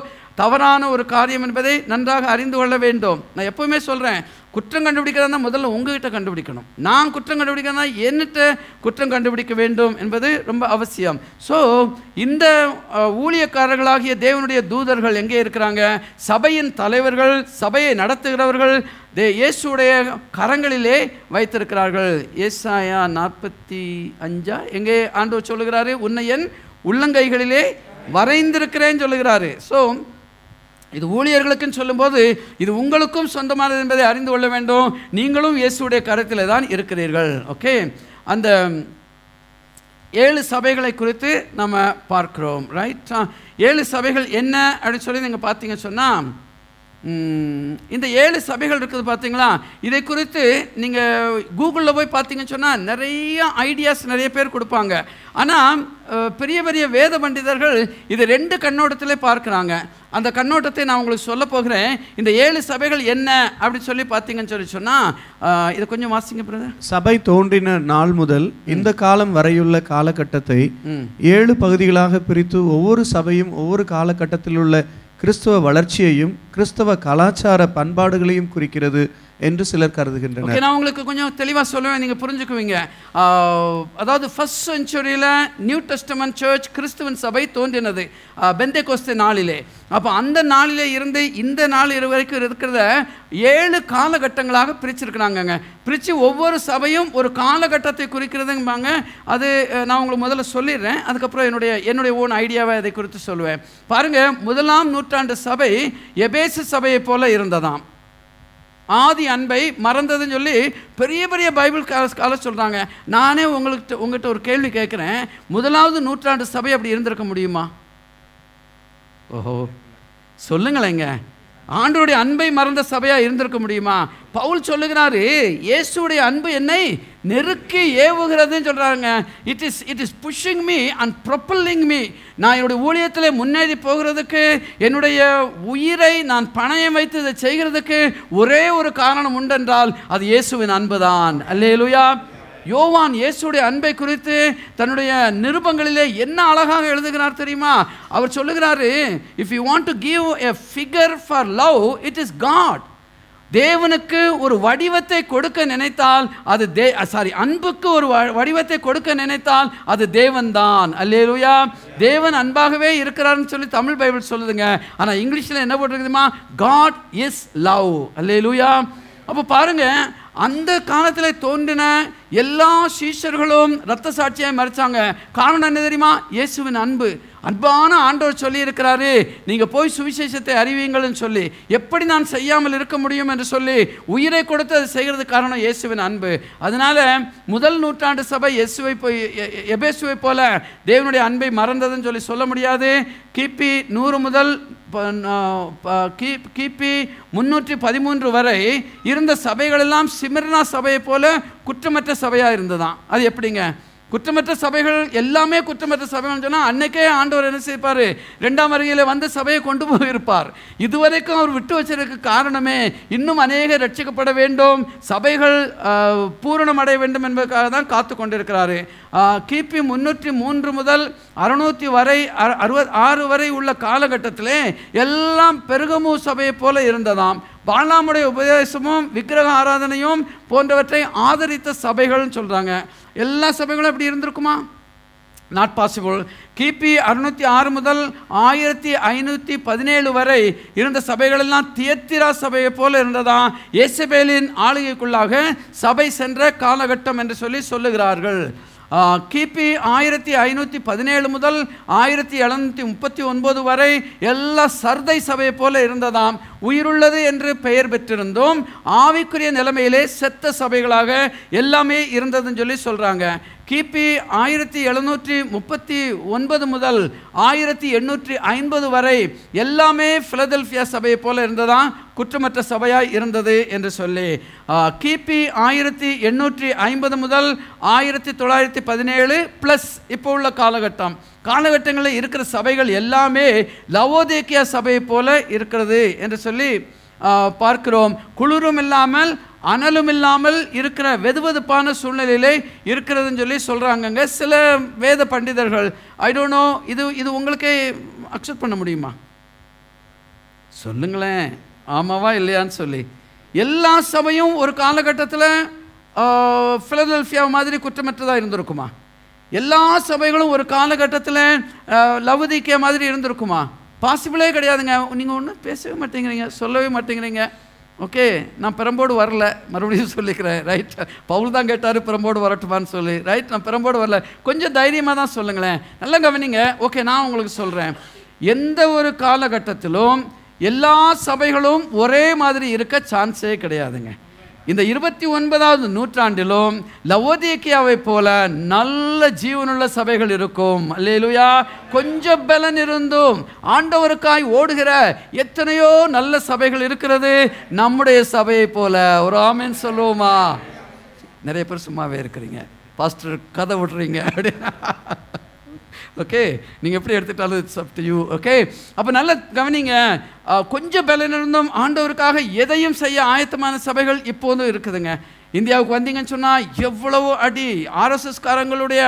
தவறான ஒரு காரியம் என்பதை நன்றாக அறிந்து கொள்ள வேண்டும். நான் எப்பவுமே சொல்கிறேன் குற்றம் கண்டுபிடிக்கிறதா முதல்ல உங்ககிட்ட கண்டுபிடிக்கணும். நான் குற்றம் கண்டுபிடிக்கிறதா என்னிட்ட குற்றம் கண்டுபிடிக்க வேண்டும் என்பது ரொம்ப அவசியம். ஸோ இந்த ஊழியக்காரர்களாகிய தேவனுடைய தூதர்கள் எங்கே இருக்கிறாங்க? சபையின் தலைவர்கள் சபையை நடத்துகிறவர்கள் தே இயேசுடைய கரங்களிலே வைத்திருக்கிறார்கள். ஏசாயா நாற்பத்தி அஞ்சா எங்கே ஆண்டவர் சொல்லுகிறாரு? உன்னை என் உள்ளங்கைகளிலே வரைந்திருக்கிறேன்னு சொல்லுகிறாரு. ஸோ இது ஊழியர்களுக்குன்னு சொல்லும்போது இது உங்களுக்கும் சொந்தமானது என்பதை அறிந்து கொள்ள வேண்டும். நீங்களும் இயேசுடைய கரத்தில் தான் இருக்கிறீர்கள். ஓகே அந்த ஏழு சபைகளை குறித்து நம்ம பார்க்குறோம். ரைட் ஏழு சபைகள் என்ன அப்படின்னு சொல்லி நீங்கள் பார்த்தீங்க சொன்னால் இந்த ஏழு சபைகள் இருக்குது பார்த்தீங்களா? இதை குறித்து நீங்கள் கூகுளில் போய் பார்த்தீங்கன்னு சொன்னால் நிறைய ஐடியாஸ் நிறைய பேர் கொடுப்பாங்க. ஆனால் பெரிய பெரிய வேத பண்டிதர்கள் இதை ரெண்டு கண்ணோட்டத்திலே பார்க்குறாங்க. அந்த கண்ணோட்டத்தை நான் உங்களுக்கு சொல்ல போகிறேன். இந்த ஏழு சபைகள் என்ன அப்படின்னு சொல்லி பார்த்தீங்கன்னு சொல்லி சொன்னால் இதை கொஞ்சம் வாசிங்க பிரதர் சபை தோன்றின நாள் முதல் இந்த காலம் வரையுள்ள காலகட்டத்தை ஏழு பகுதிகளாக பிரித்து ஒவ்வொரு சபையும் ஒவ்வொரு காலகட்டத்தில் உள்ள கிறிஸ்தவ வளர்ச்சியையும் கிறிஸ்தவ கலாச்சார பண்பாடுகளையும் குறிக்கிறது. என்று சிலர் கருதுகின்றனர். ஓகே நான் உங்களுக்கு கொஞ்சம் தெளிவாக சொல்லுவேன் நீங்கள் புரிஞ்சுக்குவீங்க. அதாவது ஃபர்ஸ்ட் செஞ்சுரியில் நியூ டெஸ்டமன் சர்ச் கிறிஸ்துவன் சபை தோன்றினது பெந்தே கோஸ்து நாளிலே. அப்போ அந்த நாளிலே இருந்து இந்த நாள் இரு வரைக்கும் இருக்கிறத ஏழு காலகட்டங்களாக பிரிச்சிருக்கிறாங்கங்க. பிரித்து ஒவ்வொரு சபையும் ஒரு காலகட்டத்தை குறிக்கிறதும்பாங்க. அது நான் உங்களுக்கு முதல்ல சொல்லிடுறேன். அதுக்கப்புறம் என்னுடைய என்னுடைய ஓன் ஐடியாவை அதை குறித்து சொல்லுவேன். பாருங்கள் முதலாம் நூற்றாண்டு சபை எபேசு சபையை போல இருந்ததாம். ஆதி அன்பை மறந்ததுன்னு சொல்லி பெரிய பெரிய பைபிள் ஸ்காலர் சொல்கிறாங்க நானே உங்களுக்கு உங்கள்கிட்ட ஒரு கேள்வி கேட்குறேன். முதலாவது நூற்றாண்டு சபை அப்படி இருந்திருக்க முடியுமா? ஓஹோ. சொல்லுங்களேங்க. ஆண்டருடைய அன்பை மறந்த சபையாக இருந்திருக்க முடியுமா? பவுல் சொல்லுகிறாரு இயேசுடைய அன்பு என்னை நெருக்கி ஏவுகிறதுன்னு சொல்கிறாங்க it is it is pushing me and propelling me நான் என்னுடைய ஊழியத்தில் முன்னேறி போகிறதுக்கு என்னுடைய உயிரை நான் பணயம் வைத்து இதை செய்கிறதுக்கு ஒரே ஒரு காரணம் உண்டென்றால் அது இயேசுவின் அன்பு தான் அல்லேலுயா. யோவான் இயேசுடைய அன்பை குறித்து தன்னுடைய நிருபங்களிலே என்ன அழகாக எழுதுகிறார் தெரியுமா? அவர் சொல்லுகிறாரு if you want to give a figure for love it is God தேவனுக்கு ஒரு வடிவத்தை கொடுக்க நினைத்தால் அது தே சாரி அன்புக்கு ஒரு வ- வடிவத்தை கொடுக்க நினைத்தால் அது தேவன்தான். அல்லேலூயா தேவன் அன்பாகவே இருக்கிறார்னு சொல்லி தமிழ் பைபிள் சொல்லுதுங்க. ஆனால் இங்கிலீஷில் என்ன போட்டிருக்குதுமா? காட் இஸ் லவ் அல்லேலூயா அப்போ பாருங்க அந்த காலத்தில் தோன்றின எல்லா சீஷர்களும் ரத்த சாட்சியாக மறைச்சாங்க. காரணம் என்ன தெரியுமா? இயேசுவின் அன்பு. அன்பான ஆண்டவர் சொல்லியிருக்கிறாரு நீங்கள் போய் சுவிசேஷத்தை அறிவீங்கள்னு சொல்லி. எப்படி நான் செய்யாமல் இருக்க முடியும் என்று சொல்லி உயிரை கொடுத்து அதை செய்கிறது காரணம் இயேசுவின் அன்பு. அதனால் முதல் நூற்றாண்டு சபை இயேசுவை போய் எபேசுவை போல தேவனுடைய அன்பை மறந்ததுன்னு சொல்லி சொல்ல முடியாது. கிபி நூறு முதல் கி- கிபி முன்னூற்றி பதிமூன்று வரை இருந்த சபைகளெல்லாம் சிமிர்னா சபையை போல குற்றமற்ற சபையாக இருந்ததாம். அது எப்படிங்க? குற்றமற்ற சபைகள் எல்லாமே குற்றமற்ற சபைகள்னு சொன்னால் அன்னைக்கே ஆண்டவர் என்ன செய்ப்பார்? ரெண்டாம் வருகையில் வந்து சபையை கொண்டு போயிருப்பார். இதுவரைக்கும் அவர் விட்டு வச்சதுக்கு காரணமே இன்னும் அநேக ரட்சிக்கப்பட வேண்டும் சபைகள் பூரணம் பூரணமடைய வேண்டும் என்பதற்காக தான் காத்து கொண்டிருக்கிறாரு. கிபி முன்னூற்றி மூன்று முதல் அறுநூற்றி வரை அறு- அறுபத் ஆறு வரை உள்ள காலகட்டத்திலே எல்லாம் பெருகமு சபையை போல இருந்ததாம். பாலாமுடைய உபதேசமும் விக்கிரக ஆராதனையும் போன்றவற்றை ஆதரித்த சபைகள்னு சொல்கிறாங்க எல்லா சபைகளும் அப்படி இருந்திருக்குமா? நாட் பாசிபிள் கிபி அறுநூற்றி ஆறு முதல் ஆயிரத்தி ஐநூற்றி பதினேழு வரை இருந்த சபைகளெல்லாம் தியத்திரா சபையை போல இருந்ததா? இயேசபேலின் ஆளுகைக்குள்ளாக சபை சென்ற காலகட்டம் என்று சொல்லி சொல்லுகிறார்கள். கிபி ஆயிரத்தி ஐநூற்றி பதினேழு முதல் ஆயிரத்தி எழுநூற்றி முப்பத்தி ஒன்பது வரை எல்லா சர்தை சபையை போல இருந்ததாம். உயிருள்ளது என்று பெயர் பெற்றிருந்தோம். ஆவிக்குரிய நிலைமையிலே செத்த சபைகளாக எல்லாமே இருந்ததுன்னு சொல்லி சொல்கிறாங்க கிபி ஆயிரத்தி எழுநூற்றி முப்பத்தி ஒன்பது முதல் ஆயிரத்தி எண்ணூற்றி ஐம்பது வரை எல்லாமே பிலதெல்பியா சபையை போல இருந்ததா? குற்றமற்ற சபையாக இருந்தது என்று சொல்லி. கிபி ஆயிரத்தி எண்ணூற்றி ஐம்பது முதல் ஆயிரத்தி தொள்ளாயிரத்தி பதினேழு ப்ளஸ் இப்போ உள்ள காலகட்டம். காலகட்டங்களில் இருக்கிற சபைகள் எல்லாமே லவோதேக்கியா சபையை போல இருக்கிறது என்று சொல்லி பார்க்கிறோம். குளிரும் இல்லாமல் அனலும் இல்லாமல் இருக்கிற வெதுவெதுப்பான சூழ்நிலையிலே இருக்கிறதுன்னு சொல்லி சொல்கிறாங்கங்க சில வேத பண்டிதர்கள் ஐ டோன்ட் நோ இது இது உங்களுக்கே அக்செப்ட் பண்ண முடியுமா? சொல்லுங்களேன். ஆமாவா இல்லையான்னு சொல்லி. எல்லா சபையும் ஒரு காலகட்டத்தில் ஃபிலடெல்ஃபியா மாதிரி குற்றமற்றதாக இருந்திருக்குமா? எல்லா சபைகளும் ஒரு காலகட்டத்தில் லவுதிக்கே மாதிரி இருந்திருக்குமா? பாசிபிளே கிடையாதுங்க. நீங்கள் ஒன்றும் பேசவே மாட்டேங்கிறீங்க சொல்லவே மாட்டேங்கிறீங்க. ஓகே நான் பெரம்போடு வரல. மறுபடியும் சொல்லிக்கிறேன் ரைட் பவுல் தான் கேட்டார் பெரம்போடு வரட்டுமான்னு சொல்லி. ரைட் நான் பெரம்போடு வரல. கொஞ்சம் தைரியமாக தான் சொல்லுங்களேன். நல்லா கவனிங்க. ஓகே நான் உங்களுக்கு சொல்கிறேன் எந்த ஒரு காலகட்டத்திலும் எல்லா சபைகளும் ஒரே மாதிரி இருக்க சான்ஸே கிடையாதுங்க. இந்த இருபத்தி ஒன்பதாவது நூற்றாண்டிலும் லவோதியக்கியாவை போல நல்ல ஜீவனுள்ள சபைகள் இருக்கும். அல்லேலுயா. கொஞ்சம் பலன் இருந்தும் ஆண்டவருக்காய் ஓடுகிற எத்தனையோ நல்ல சபைகள் இருக்கிறது. நம்முடைய சபையை போல. ஒரு ஆமீன் சொல்லுவோமா? நிறைய பேர் சும்மாவே இருக்கிறீங்க. பாஸ்டர் கதை விடுறீங்க அப்படின்னா. ஓகே நீங்கள் எப்படி எடுத்துட்டாலும் it's up to you okay அப்போ நல்ல கவனிங்க. கொஞ்சம் பலன் இருந்தும் ஆண்டவருக்காக எதையும் செய்ய ஆயத்தமான சபைகள் இப்போதும் இருக்குதுங்க. இந்தியாவுக்கு வந்தீங்கன்னு சொன்னால் எவ்வளவோ அடி ஆர்எஸ்எஸ்காரங்களுடைய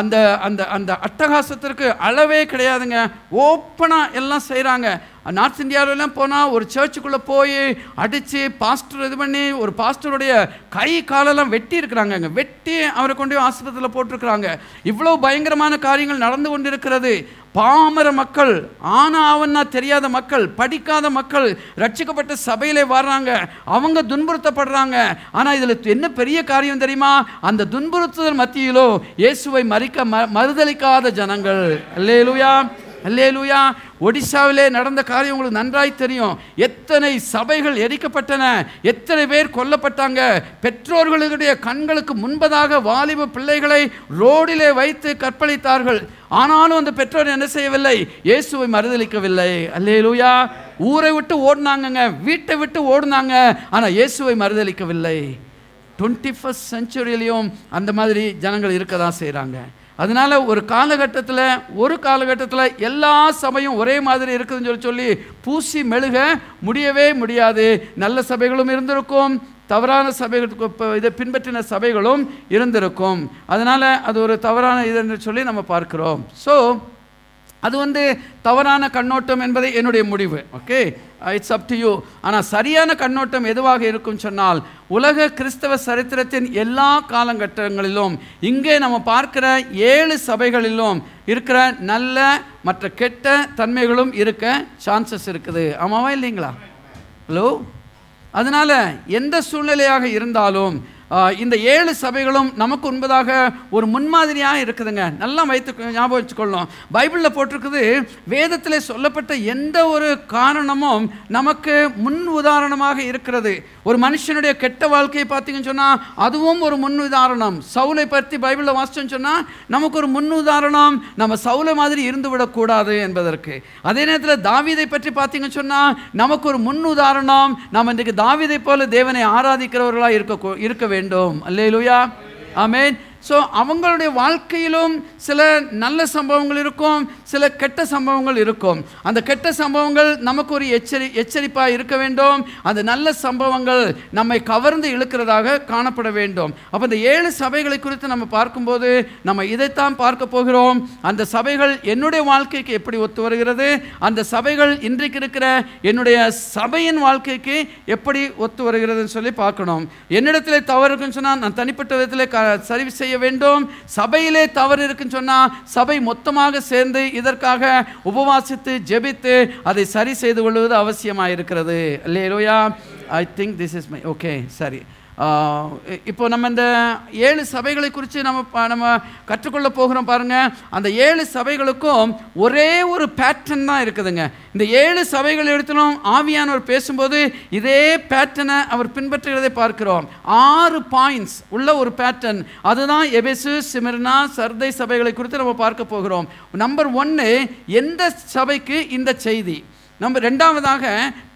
அந்த அந்த அந்த அட்டகாசத்திற்கு அளவே கிடையாதுங்க. ஓப்பனாக எல்லாம் செய்கிறாங்க நார்த் இந்தியாவிலலாம் போனால் ஒரு சர்ச்சுக்குள்ளே போய் அடித்து பாஸ்டர் இது பண்ணி ஒரு பாஸ்டருடைய கை காலெல்லாம் வெட்டி இருக்கிறாங்கங்க வெட்டி அவரை கொண்டு போய் ஆஸ்பத்திரியில் போட்டிருக்கிறாங்க. இவ்வளோ பயங்கரமான காரியங்கள் நடந்து கொண்டிருக்கிறது. பாமர மக்கள் ஆனா அவன்னா தெரியாத மக்கள் படிக்காத மக்கள் ரட்சிக்கப்பட்ட சபையிலே வர்றாங்க அவங்க துன்புறுத்தப்படுறாங்க. ஆனால் இதில் என்ன பெரிய காரியம் தெரியுமா? அந்த துன்புறுத்துதல் மத்தியிலோ இயேசுவை மறிக்க ம மறுதளிக்காத ஜனங்கள். அல்லேலூயா. அல்லேலூயா ஒடிசாவிலே நடந்த காரியம் உங்களுக்கு நன்றாய் தெரியும். எத்தனை சபைகள் எரிக்கப்பட்டன. எத்தனை பேர் கொல்லப்பட்டாங்க. பெற்றோர்களுடைய கண்களுக்கு முன்பதாக வாலிப பிள்ளைகளை ரோடிலே வைத்து கற்பழித்தார்கள். ஆனாலும் அந்த பெற்றோர் என்ன செய்யவில்லை? இயேசுவை மறுதளிக்கவில்லை அல்லேலூயா. ஊரை விட்டு ஓடினாங்கங்க. வீட்டை விட்டு ஓடினாங்க. ஆனால் இயேசுவை மறுதளிக்கவில்லை டுவெண்ட்டி ஃபஸ்ட் செஞ்சுரியிலையும் அந்த மாதிரி ஜனங்கள் இருக்க தான் செய்கிறாங்க அதனால ஒரு காலகட்டத்தில் ஒரு காலகட்டத்தில் எல்லா சபையும் ஒரே மாதிரி இருக்குதுன்னு சொல்லி சொல்லி பூசி மெழுக முடியவே முடியாது. நல்ல சபைகளும் இருந்திருக்கும் தவறான சபைகளுக்கு இப்போ இதை பின்பற்றின சபைகளும் இருந்திருக்கும். அதனால் அது ஒரு தவறான இதுன்னு சொல்லி நம்ம பார்க்குறோம். ஸோ அது வந்து தவறான கண்ணோட்டம் என்பது என்னுடைய முடிவு okay it's up to you ஆனால் சரியான கண்ணோட்டம் எதுவாக இருக்கும் சொன்னால் உலக கிறிஸ்தவ சரித்திரத்தின் எல்லா காலகட்டங்களிலும் இங்கே நம்ம பார்க்கிற ஏழு சபைகளிலும் இருக்கிற நல்ல மற்ற கெட்ட தன்மைகளும் இருக்க சான்சஸ் இருக்குது. ஆமாவா இல்லைங்களா? ஹலோ அதனால் எந்த சூழ்நிலையாக இருந்தாலும் இந்த ஏழு சபைகளும் நமக்கு உண்பதாக ஒரு முன்மாதிரியாக இருக்குதுங்க. நல்லா வைத்து ஞாபகம் வச்சுக்கொள்ளும். பைபிளில் போட்டிருக்குது வேதத்தில் சொல்லப்பட்ட எந்த ஒரு காரணமும் நமக்கு முன் உதாரணமாக இருக்கிறது. ஒரு மனுஷனுடைய கெட்ட வாழ்க்கையை பார்த்தீங்கன்னு சொன்னால் அதுவும் ஒரு முன் உதாரணம். சவுலை பற்றி பைபிளில் வாசிச்சோன்னு சொன்னால் நமக்கு ஒரு முன் உதாரணம் நம்ம சவுலை மாதிரி இருந்து விடக்கூடாது என்பதற்கு. அதே நேரத்தில் தாவிதை பற்றி பார்த்தீங்கன்னு சொன்னால் நமக்கு ஒரு முன் உதாரணம் நம்ம இன்றைக்கு தாவிதை போல தேவனை ஆராதிக்கிறவர்களாக இருக்க இருக்க வேண்டும். அல்லேலூயா. ஆமேன். ஸோ அவங்களுடைய வாழ்க்கையிலும் சில நல்ல சம்பவங்கள் இருக்கும் சில கெட்ட சம்பவங்கள் இருக்கும். அந்த கெட்ட சம்பவங்கள் நமக்கு ஒரு எச்சரி எச்சரிப்பாக இருக்க வேண்டும். அந்த நல்ல சம்பவங்கள் நம்மை கவர்ந்து இழுக்கிறதாக காணப்பட வேண்டும். அப்போ இந்த ஏழு சபைகளை குறித்து நம்ம பார்க்கும்போது நம்ம இதைத்தான் பார்க்க போகிறோம். அந்த சபைகள் என்னுடைய வாழ்க்கைக்கு எப்படி ஒத்து வருகிறது? அந்த சபைகள் இன்றைக்கு இருக்கிற என்னுடைய சபையின் வாழ்க்கைக்கு எப்படி ஒத்து வருகிறதுன்னு சொல்லி பார்க்கணும். என்னிடத்தில் தவறு இருக்குன்னு சொன்னால் நான் தனிப்பட்ட விதத்தில் க சரி செய்ய வேண்டும். சபையிலே தவறு இருக்குன்னு சொன்னால் சபை மொத்தமாக சேர்ந்து இதற்காக உபவாசித்து ஜெபித்து அதை சரி செய்து கொள்வது அவசியமாக இருக்கிறது இல்லையா I think this is my okay சரி. இப்போ நம்ம இந்த ஏழு சபைகளை குறித்து நம்ம நம்ம கற்றுக்கொள்ள போகிறோம் பாருங்கள் அந்த ஏழு சபைகளுக்கும் ஒரே ஒரு பேட்டர்ன் தான் இருக்குதுங்க. இந்த ஏழு சபைகள் எடுத்தாலும் ஆவியானவர் பேசும்போது இதே பேட்டர்னை அவர் பின்பற்றுகிறதை பார்க்கிறோம். ஆறு பாயிண்ட்ஸ் உள்ள ஒரு பேட்டர்ன் அதுதான் எபெசு சிமிர்னா சர்தை சபைகளை குறித்து நம்ம பார்க்க போகிறோம். நம்பர் ஒன்று எந்த சபைக்கு இந்த செய்தி? நம்ம ரெண்டாவதாக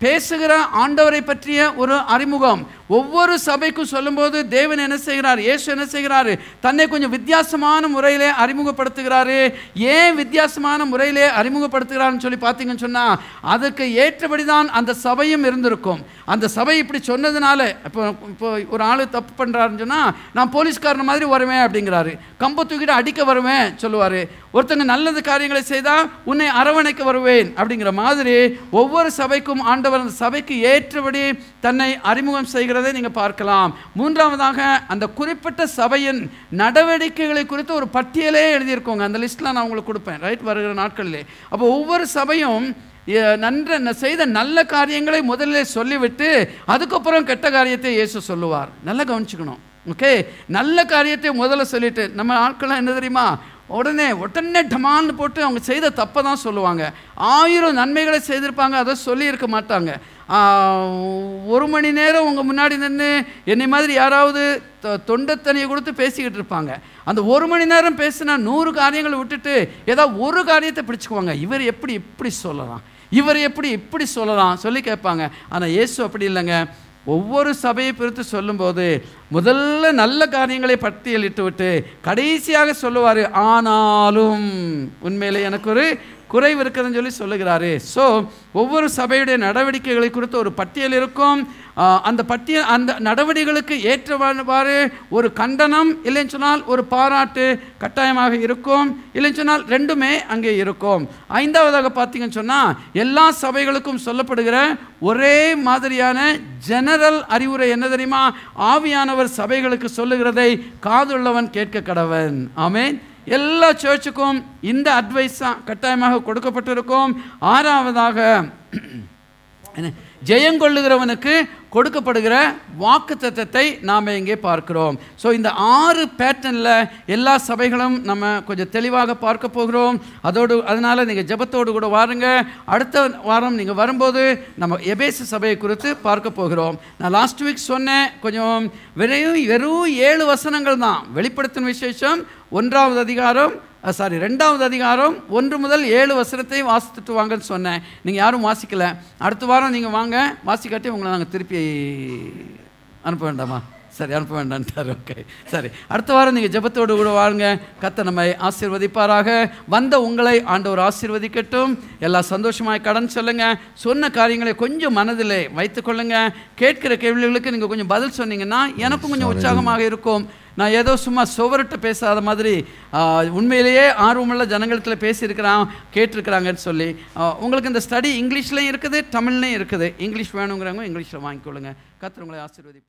பேசுகிற ஆண்டவரை பற்றிய ஒரு அறிமுகம். ஒவ்வொரு சபைக்கும் சொல்லும்போது தேவன் என்ன செய்கிறார்? ஏசு என்ன செய்கிறாரு? தன்னை கொஞ்சம் வித்தியாசமான முறையிலே அறிமுகப்படுத்துகிறாரு. ஏன் வித்தியாசமான முறையிலே அறிமுகப்படுத்துகிறாருன்னு சொல்லி பார்த்தீங்கன்னு சொன்னால் அதுக்கு ஏற்றபடி தான் அந்த சபையும் இருந்திருக்கும். அந்த சபை இப்படி சொன்னதுனால இப்போ இப்போ ஒரு ஆள் தப்பு பண்ணுறாருன்னு சொன்னால் நான் போலீஸ்காரன் மாதிரி வருவேன் அப்படிங்கிறாரு. கம்பை தூக்கிட்டு அடிக்க வருவேன் சொல்லுவார். ஒருத்தங்க நல்லது காரியங்களை செய்தால் உன்னை அரவணைக்க வருவேன் அப்படிங்கிற மாதிரி ஒவ்வொரு சபைக்கும் ஆண்டவர் அந்த சபைக்கு ஏற்றபடி தன்னை அறிமுகம் இருக்கிறதை நீங்கள் பார்க்கலாம். மூன்றாவதாக அந்த குறிப்பிட்ட சபையின் நடவடிக்கைகளை குறித்து ஒரு பட்டியலே எழுதியிருக்கோங்க. அந்த லிஸ்ட்டில் நான் உங்களுக்கு கொடுப்பேன் ரைட் வருகிற நாட்களிலே. அப்போ ஒவ்வொரு சபையும் நன்ற ந- செய்த நல்ல காரியங்களை முதலில் சொல்லிவிட்டு அதுக்கப்புறம் கெட்ட காரியத்தை இயேசு சொல்லுவார். நல்லா கவனிச்சுக்கணும் ஓகே நல்ல காரியத்தை முதல்ல சொல்லிட்டு நம்ம ஆட்கள்லாம் என்ன தெரியுமா? உடனே உடனே டமான்னு போட்டு அவங்க செய்த தப்பை தான் சொல்லுவாங்க. ஆயிரம் நன்மைகளை செய்திருப்பாங்க அதை சொல்லியிருக்க மாட்டாங்க. ஒரு மணி நேரம் உங்கள் முன்னாடி நின்று என்னை மாதிரி யாராவது தொ- கொடுத்து பேசிக்கிட்டு இருப்பாங்க. அந்த ஒரு மணி நேரம் பேசினா நூறு காரியங்களை விட்டுட்டு ஏதாவது ஒரு காரியத்தை பிடிச்சுக்குவாங்க. இவர் எப்படி இப்படி சொல்லலாம்? இவர் எப்படி இப்படி சொல்லலாம்? சொல்லி கேட்பாங்க. ஆனால் இயேசு அப்படி இல்லைங்க. ஒவ்வொரு சபையை பிரித்து சொல்லும்போது முதல்ல நல்ல காரியங்களை பட்டியலிட்டு விட்டு கடைசியாக சொல்லுவார் ஆனாலும் உண்மையிலே எனக்கு ஒரு குறைவு இருக்குதுன்னு சொல்லி சொல்லுகிறாரு. ஸோ ஒவ்வொரு சபையுடைய நடவடிக்கைகளை குறித்து ஒரு பட்டியல் இருக்கும். அந்த பட்டியல் அந்த நடவடிக்கைகளுக்கு ஏற்றவாறு ஒரு கண்டனம் இல்லைன்னு சொன்னால் ஒரு பாராட்டு கட்டாயமாக இருக்கும். இல்லைன்னு சொன்னால் ரெண்டுமே அங்கே இருக்கும். ஐந்தாவதாக பார்த்தீங்கன்னு சொன்னால் எல்லா சபைகளுக்கும் சொல்லப்படுகிற ஒரே மாதிரியான ஜெனரல் அறிவுரை என்ன தெரியுமா? ஆவியானவர் சபைகளுக்கு சொல்லுகிறதை காதுள்ளவன் கேட்க கடவன். ஆமேன் எல்லா சர்ச்சுக்கும் இந்த அட்வைஸ் தான் கட்டாயமாக கொடுக்கப்பட்டிருக்கும். ஆறாவதாக ஜெயங்கொள்ளுகிறவனுக்கு கொடுக்கப்படுகிற வாக்கு தத்தத்தை நாம் இங்கே பார்க்கிறோம். ஸோ இந்த ஆறு பேட்டர்னில் எல்லா சபைகளும் நம்ம கொஞ்சம் தெளிவாக பார்க்க போகிறோம். அதோடு அதனால் நீங்கள் ஜெபத்தோடு கூட வாருங்க. அடுத்த வாரம் நீங்கள் வரும்போது நம்ம எபேசு சபையை குறித்து பார்க்க போகிறோம். நான் லாஸ்ட் வீக் சொன்னேன் கொஞ்சம் வெறும் வெறும் ஏழு வசனங்கள் தான். வெளிப்படுத்தின விசேஷம் ஒன்றாவது அதிகாரம் சாரி ரெண்டாவது அதிகாரம் ஒன்று முதல் ஏழு வசனத்தை வாசித்துட்டு வாங்கன்னு சொன்னேன். நீங்கள் யாரும் வாசிக்கல. அடுத்த வாரம் நீங்கள் வாங்க. வாசிக்காட்டி உங்களை நாங்கள் திருப்பி அனுப்ப வேண்டாமா? சரி அனுப்ப வேண்டான்ட்டார் ஓகே. சரி அடுத்த வாரம் நீங்கள் ஜெபத்தோடு கூட வாருங்க கத்த நம்மை ஆசீர்வதிப்பாராக. வந்த உங்களை ஆண்டவர் ஆசீர்வதிக்கட்டும். எல்லாம் சந்தோஷமாய் கடன் சொல்லுங்க. சொன்ன காரியங்களை கொஞ்சம் மனதில் வைத்துக்கொள்ளுங்க கேட்கிற கேள்விகளுக்கு நீங்கள் கொஞ்சம் பதில் சொன்னீங்கன்னா எனக்கும் கொஞ்சம் உற்சாகமாக இருக்கும். நான் ஏதோ சும்மா சுவர்கிட்ட பேசாத மாதிரி உண்மையிலேயே ஆர்வமுள்ள ஜனங்களுக்கு பேசியிருக்கிறான் கேட்டிருக்கிறாங்கன்னு சொல்லி உங்களுக்கு இந்த ஸ்டடி இங்கிலீஷ்லையும் இருக்குது தமிழ்லையும் இருக்குது. இங்கிலீஷ் வேணுங்கிறவங்க இங்கிலீஷில் வாங்கிக்கொள்ளுங்க. கத்துறவங்களை உங்களை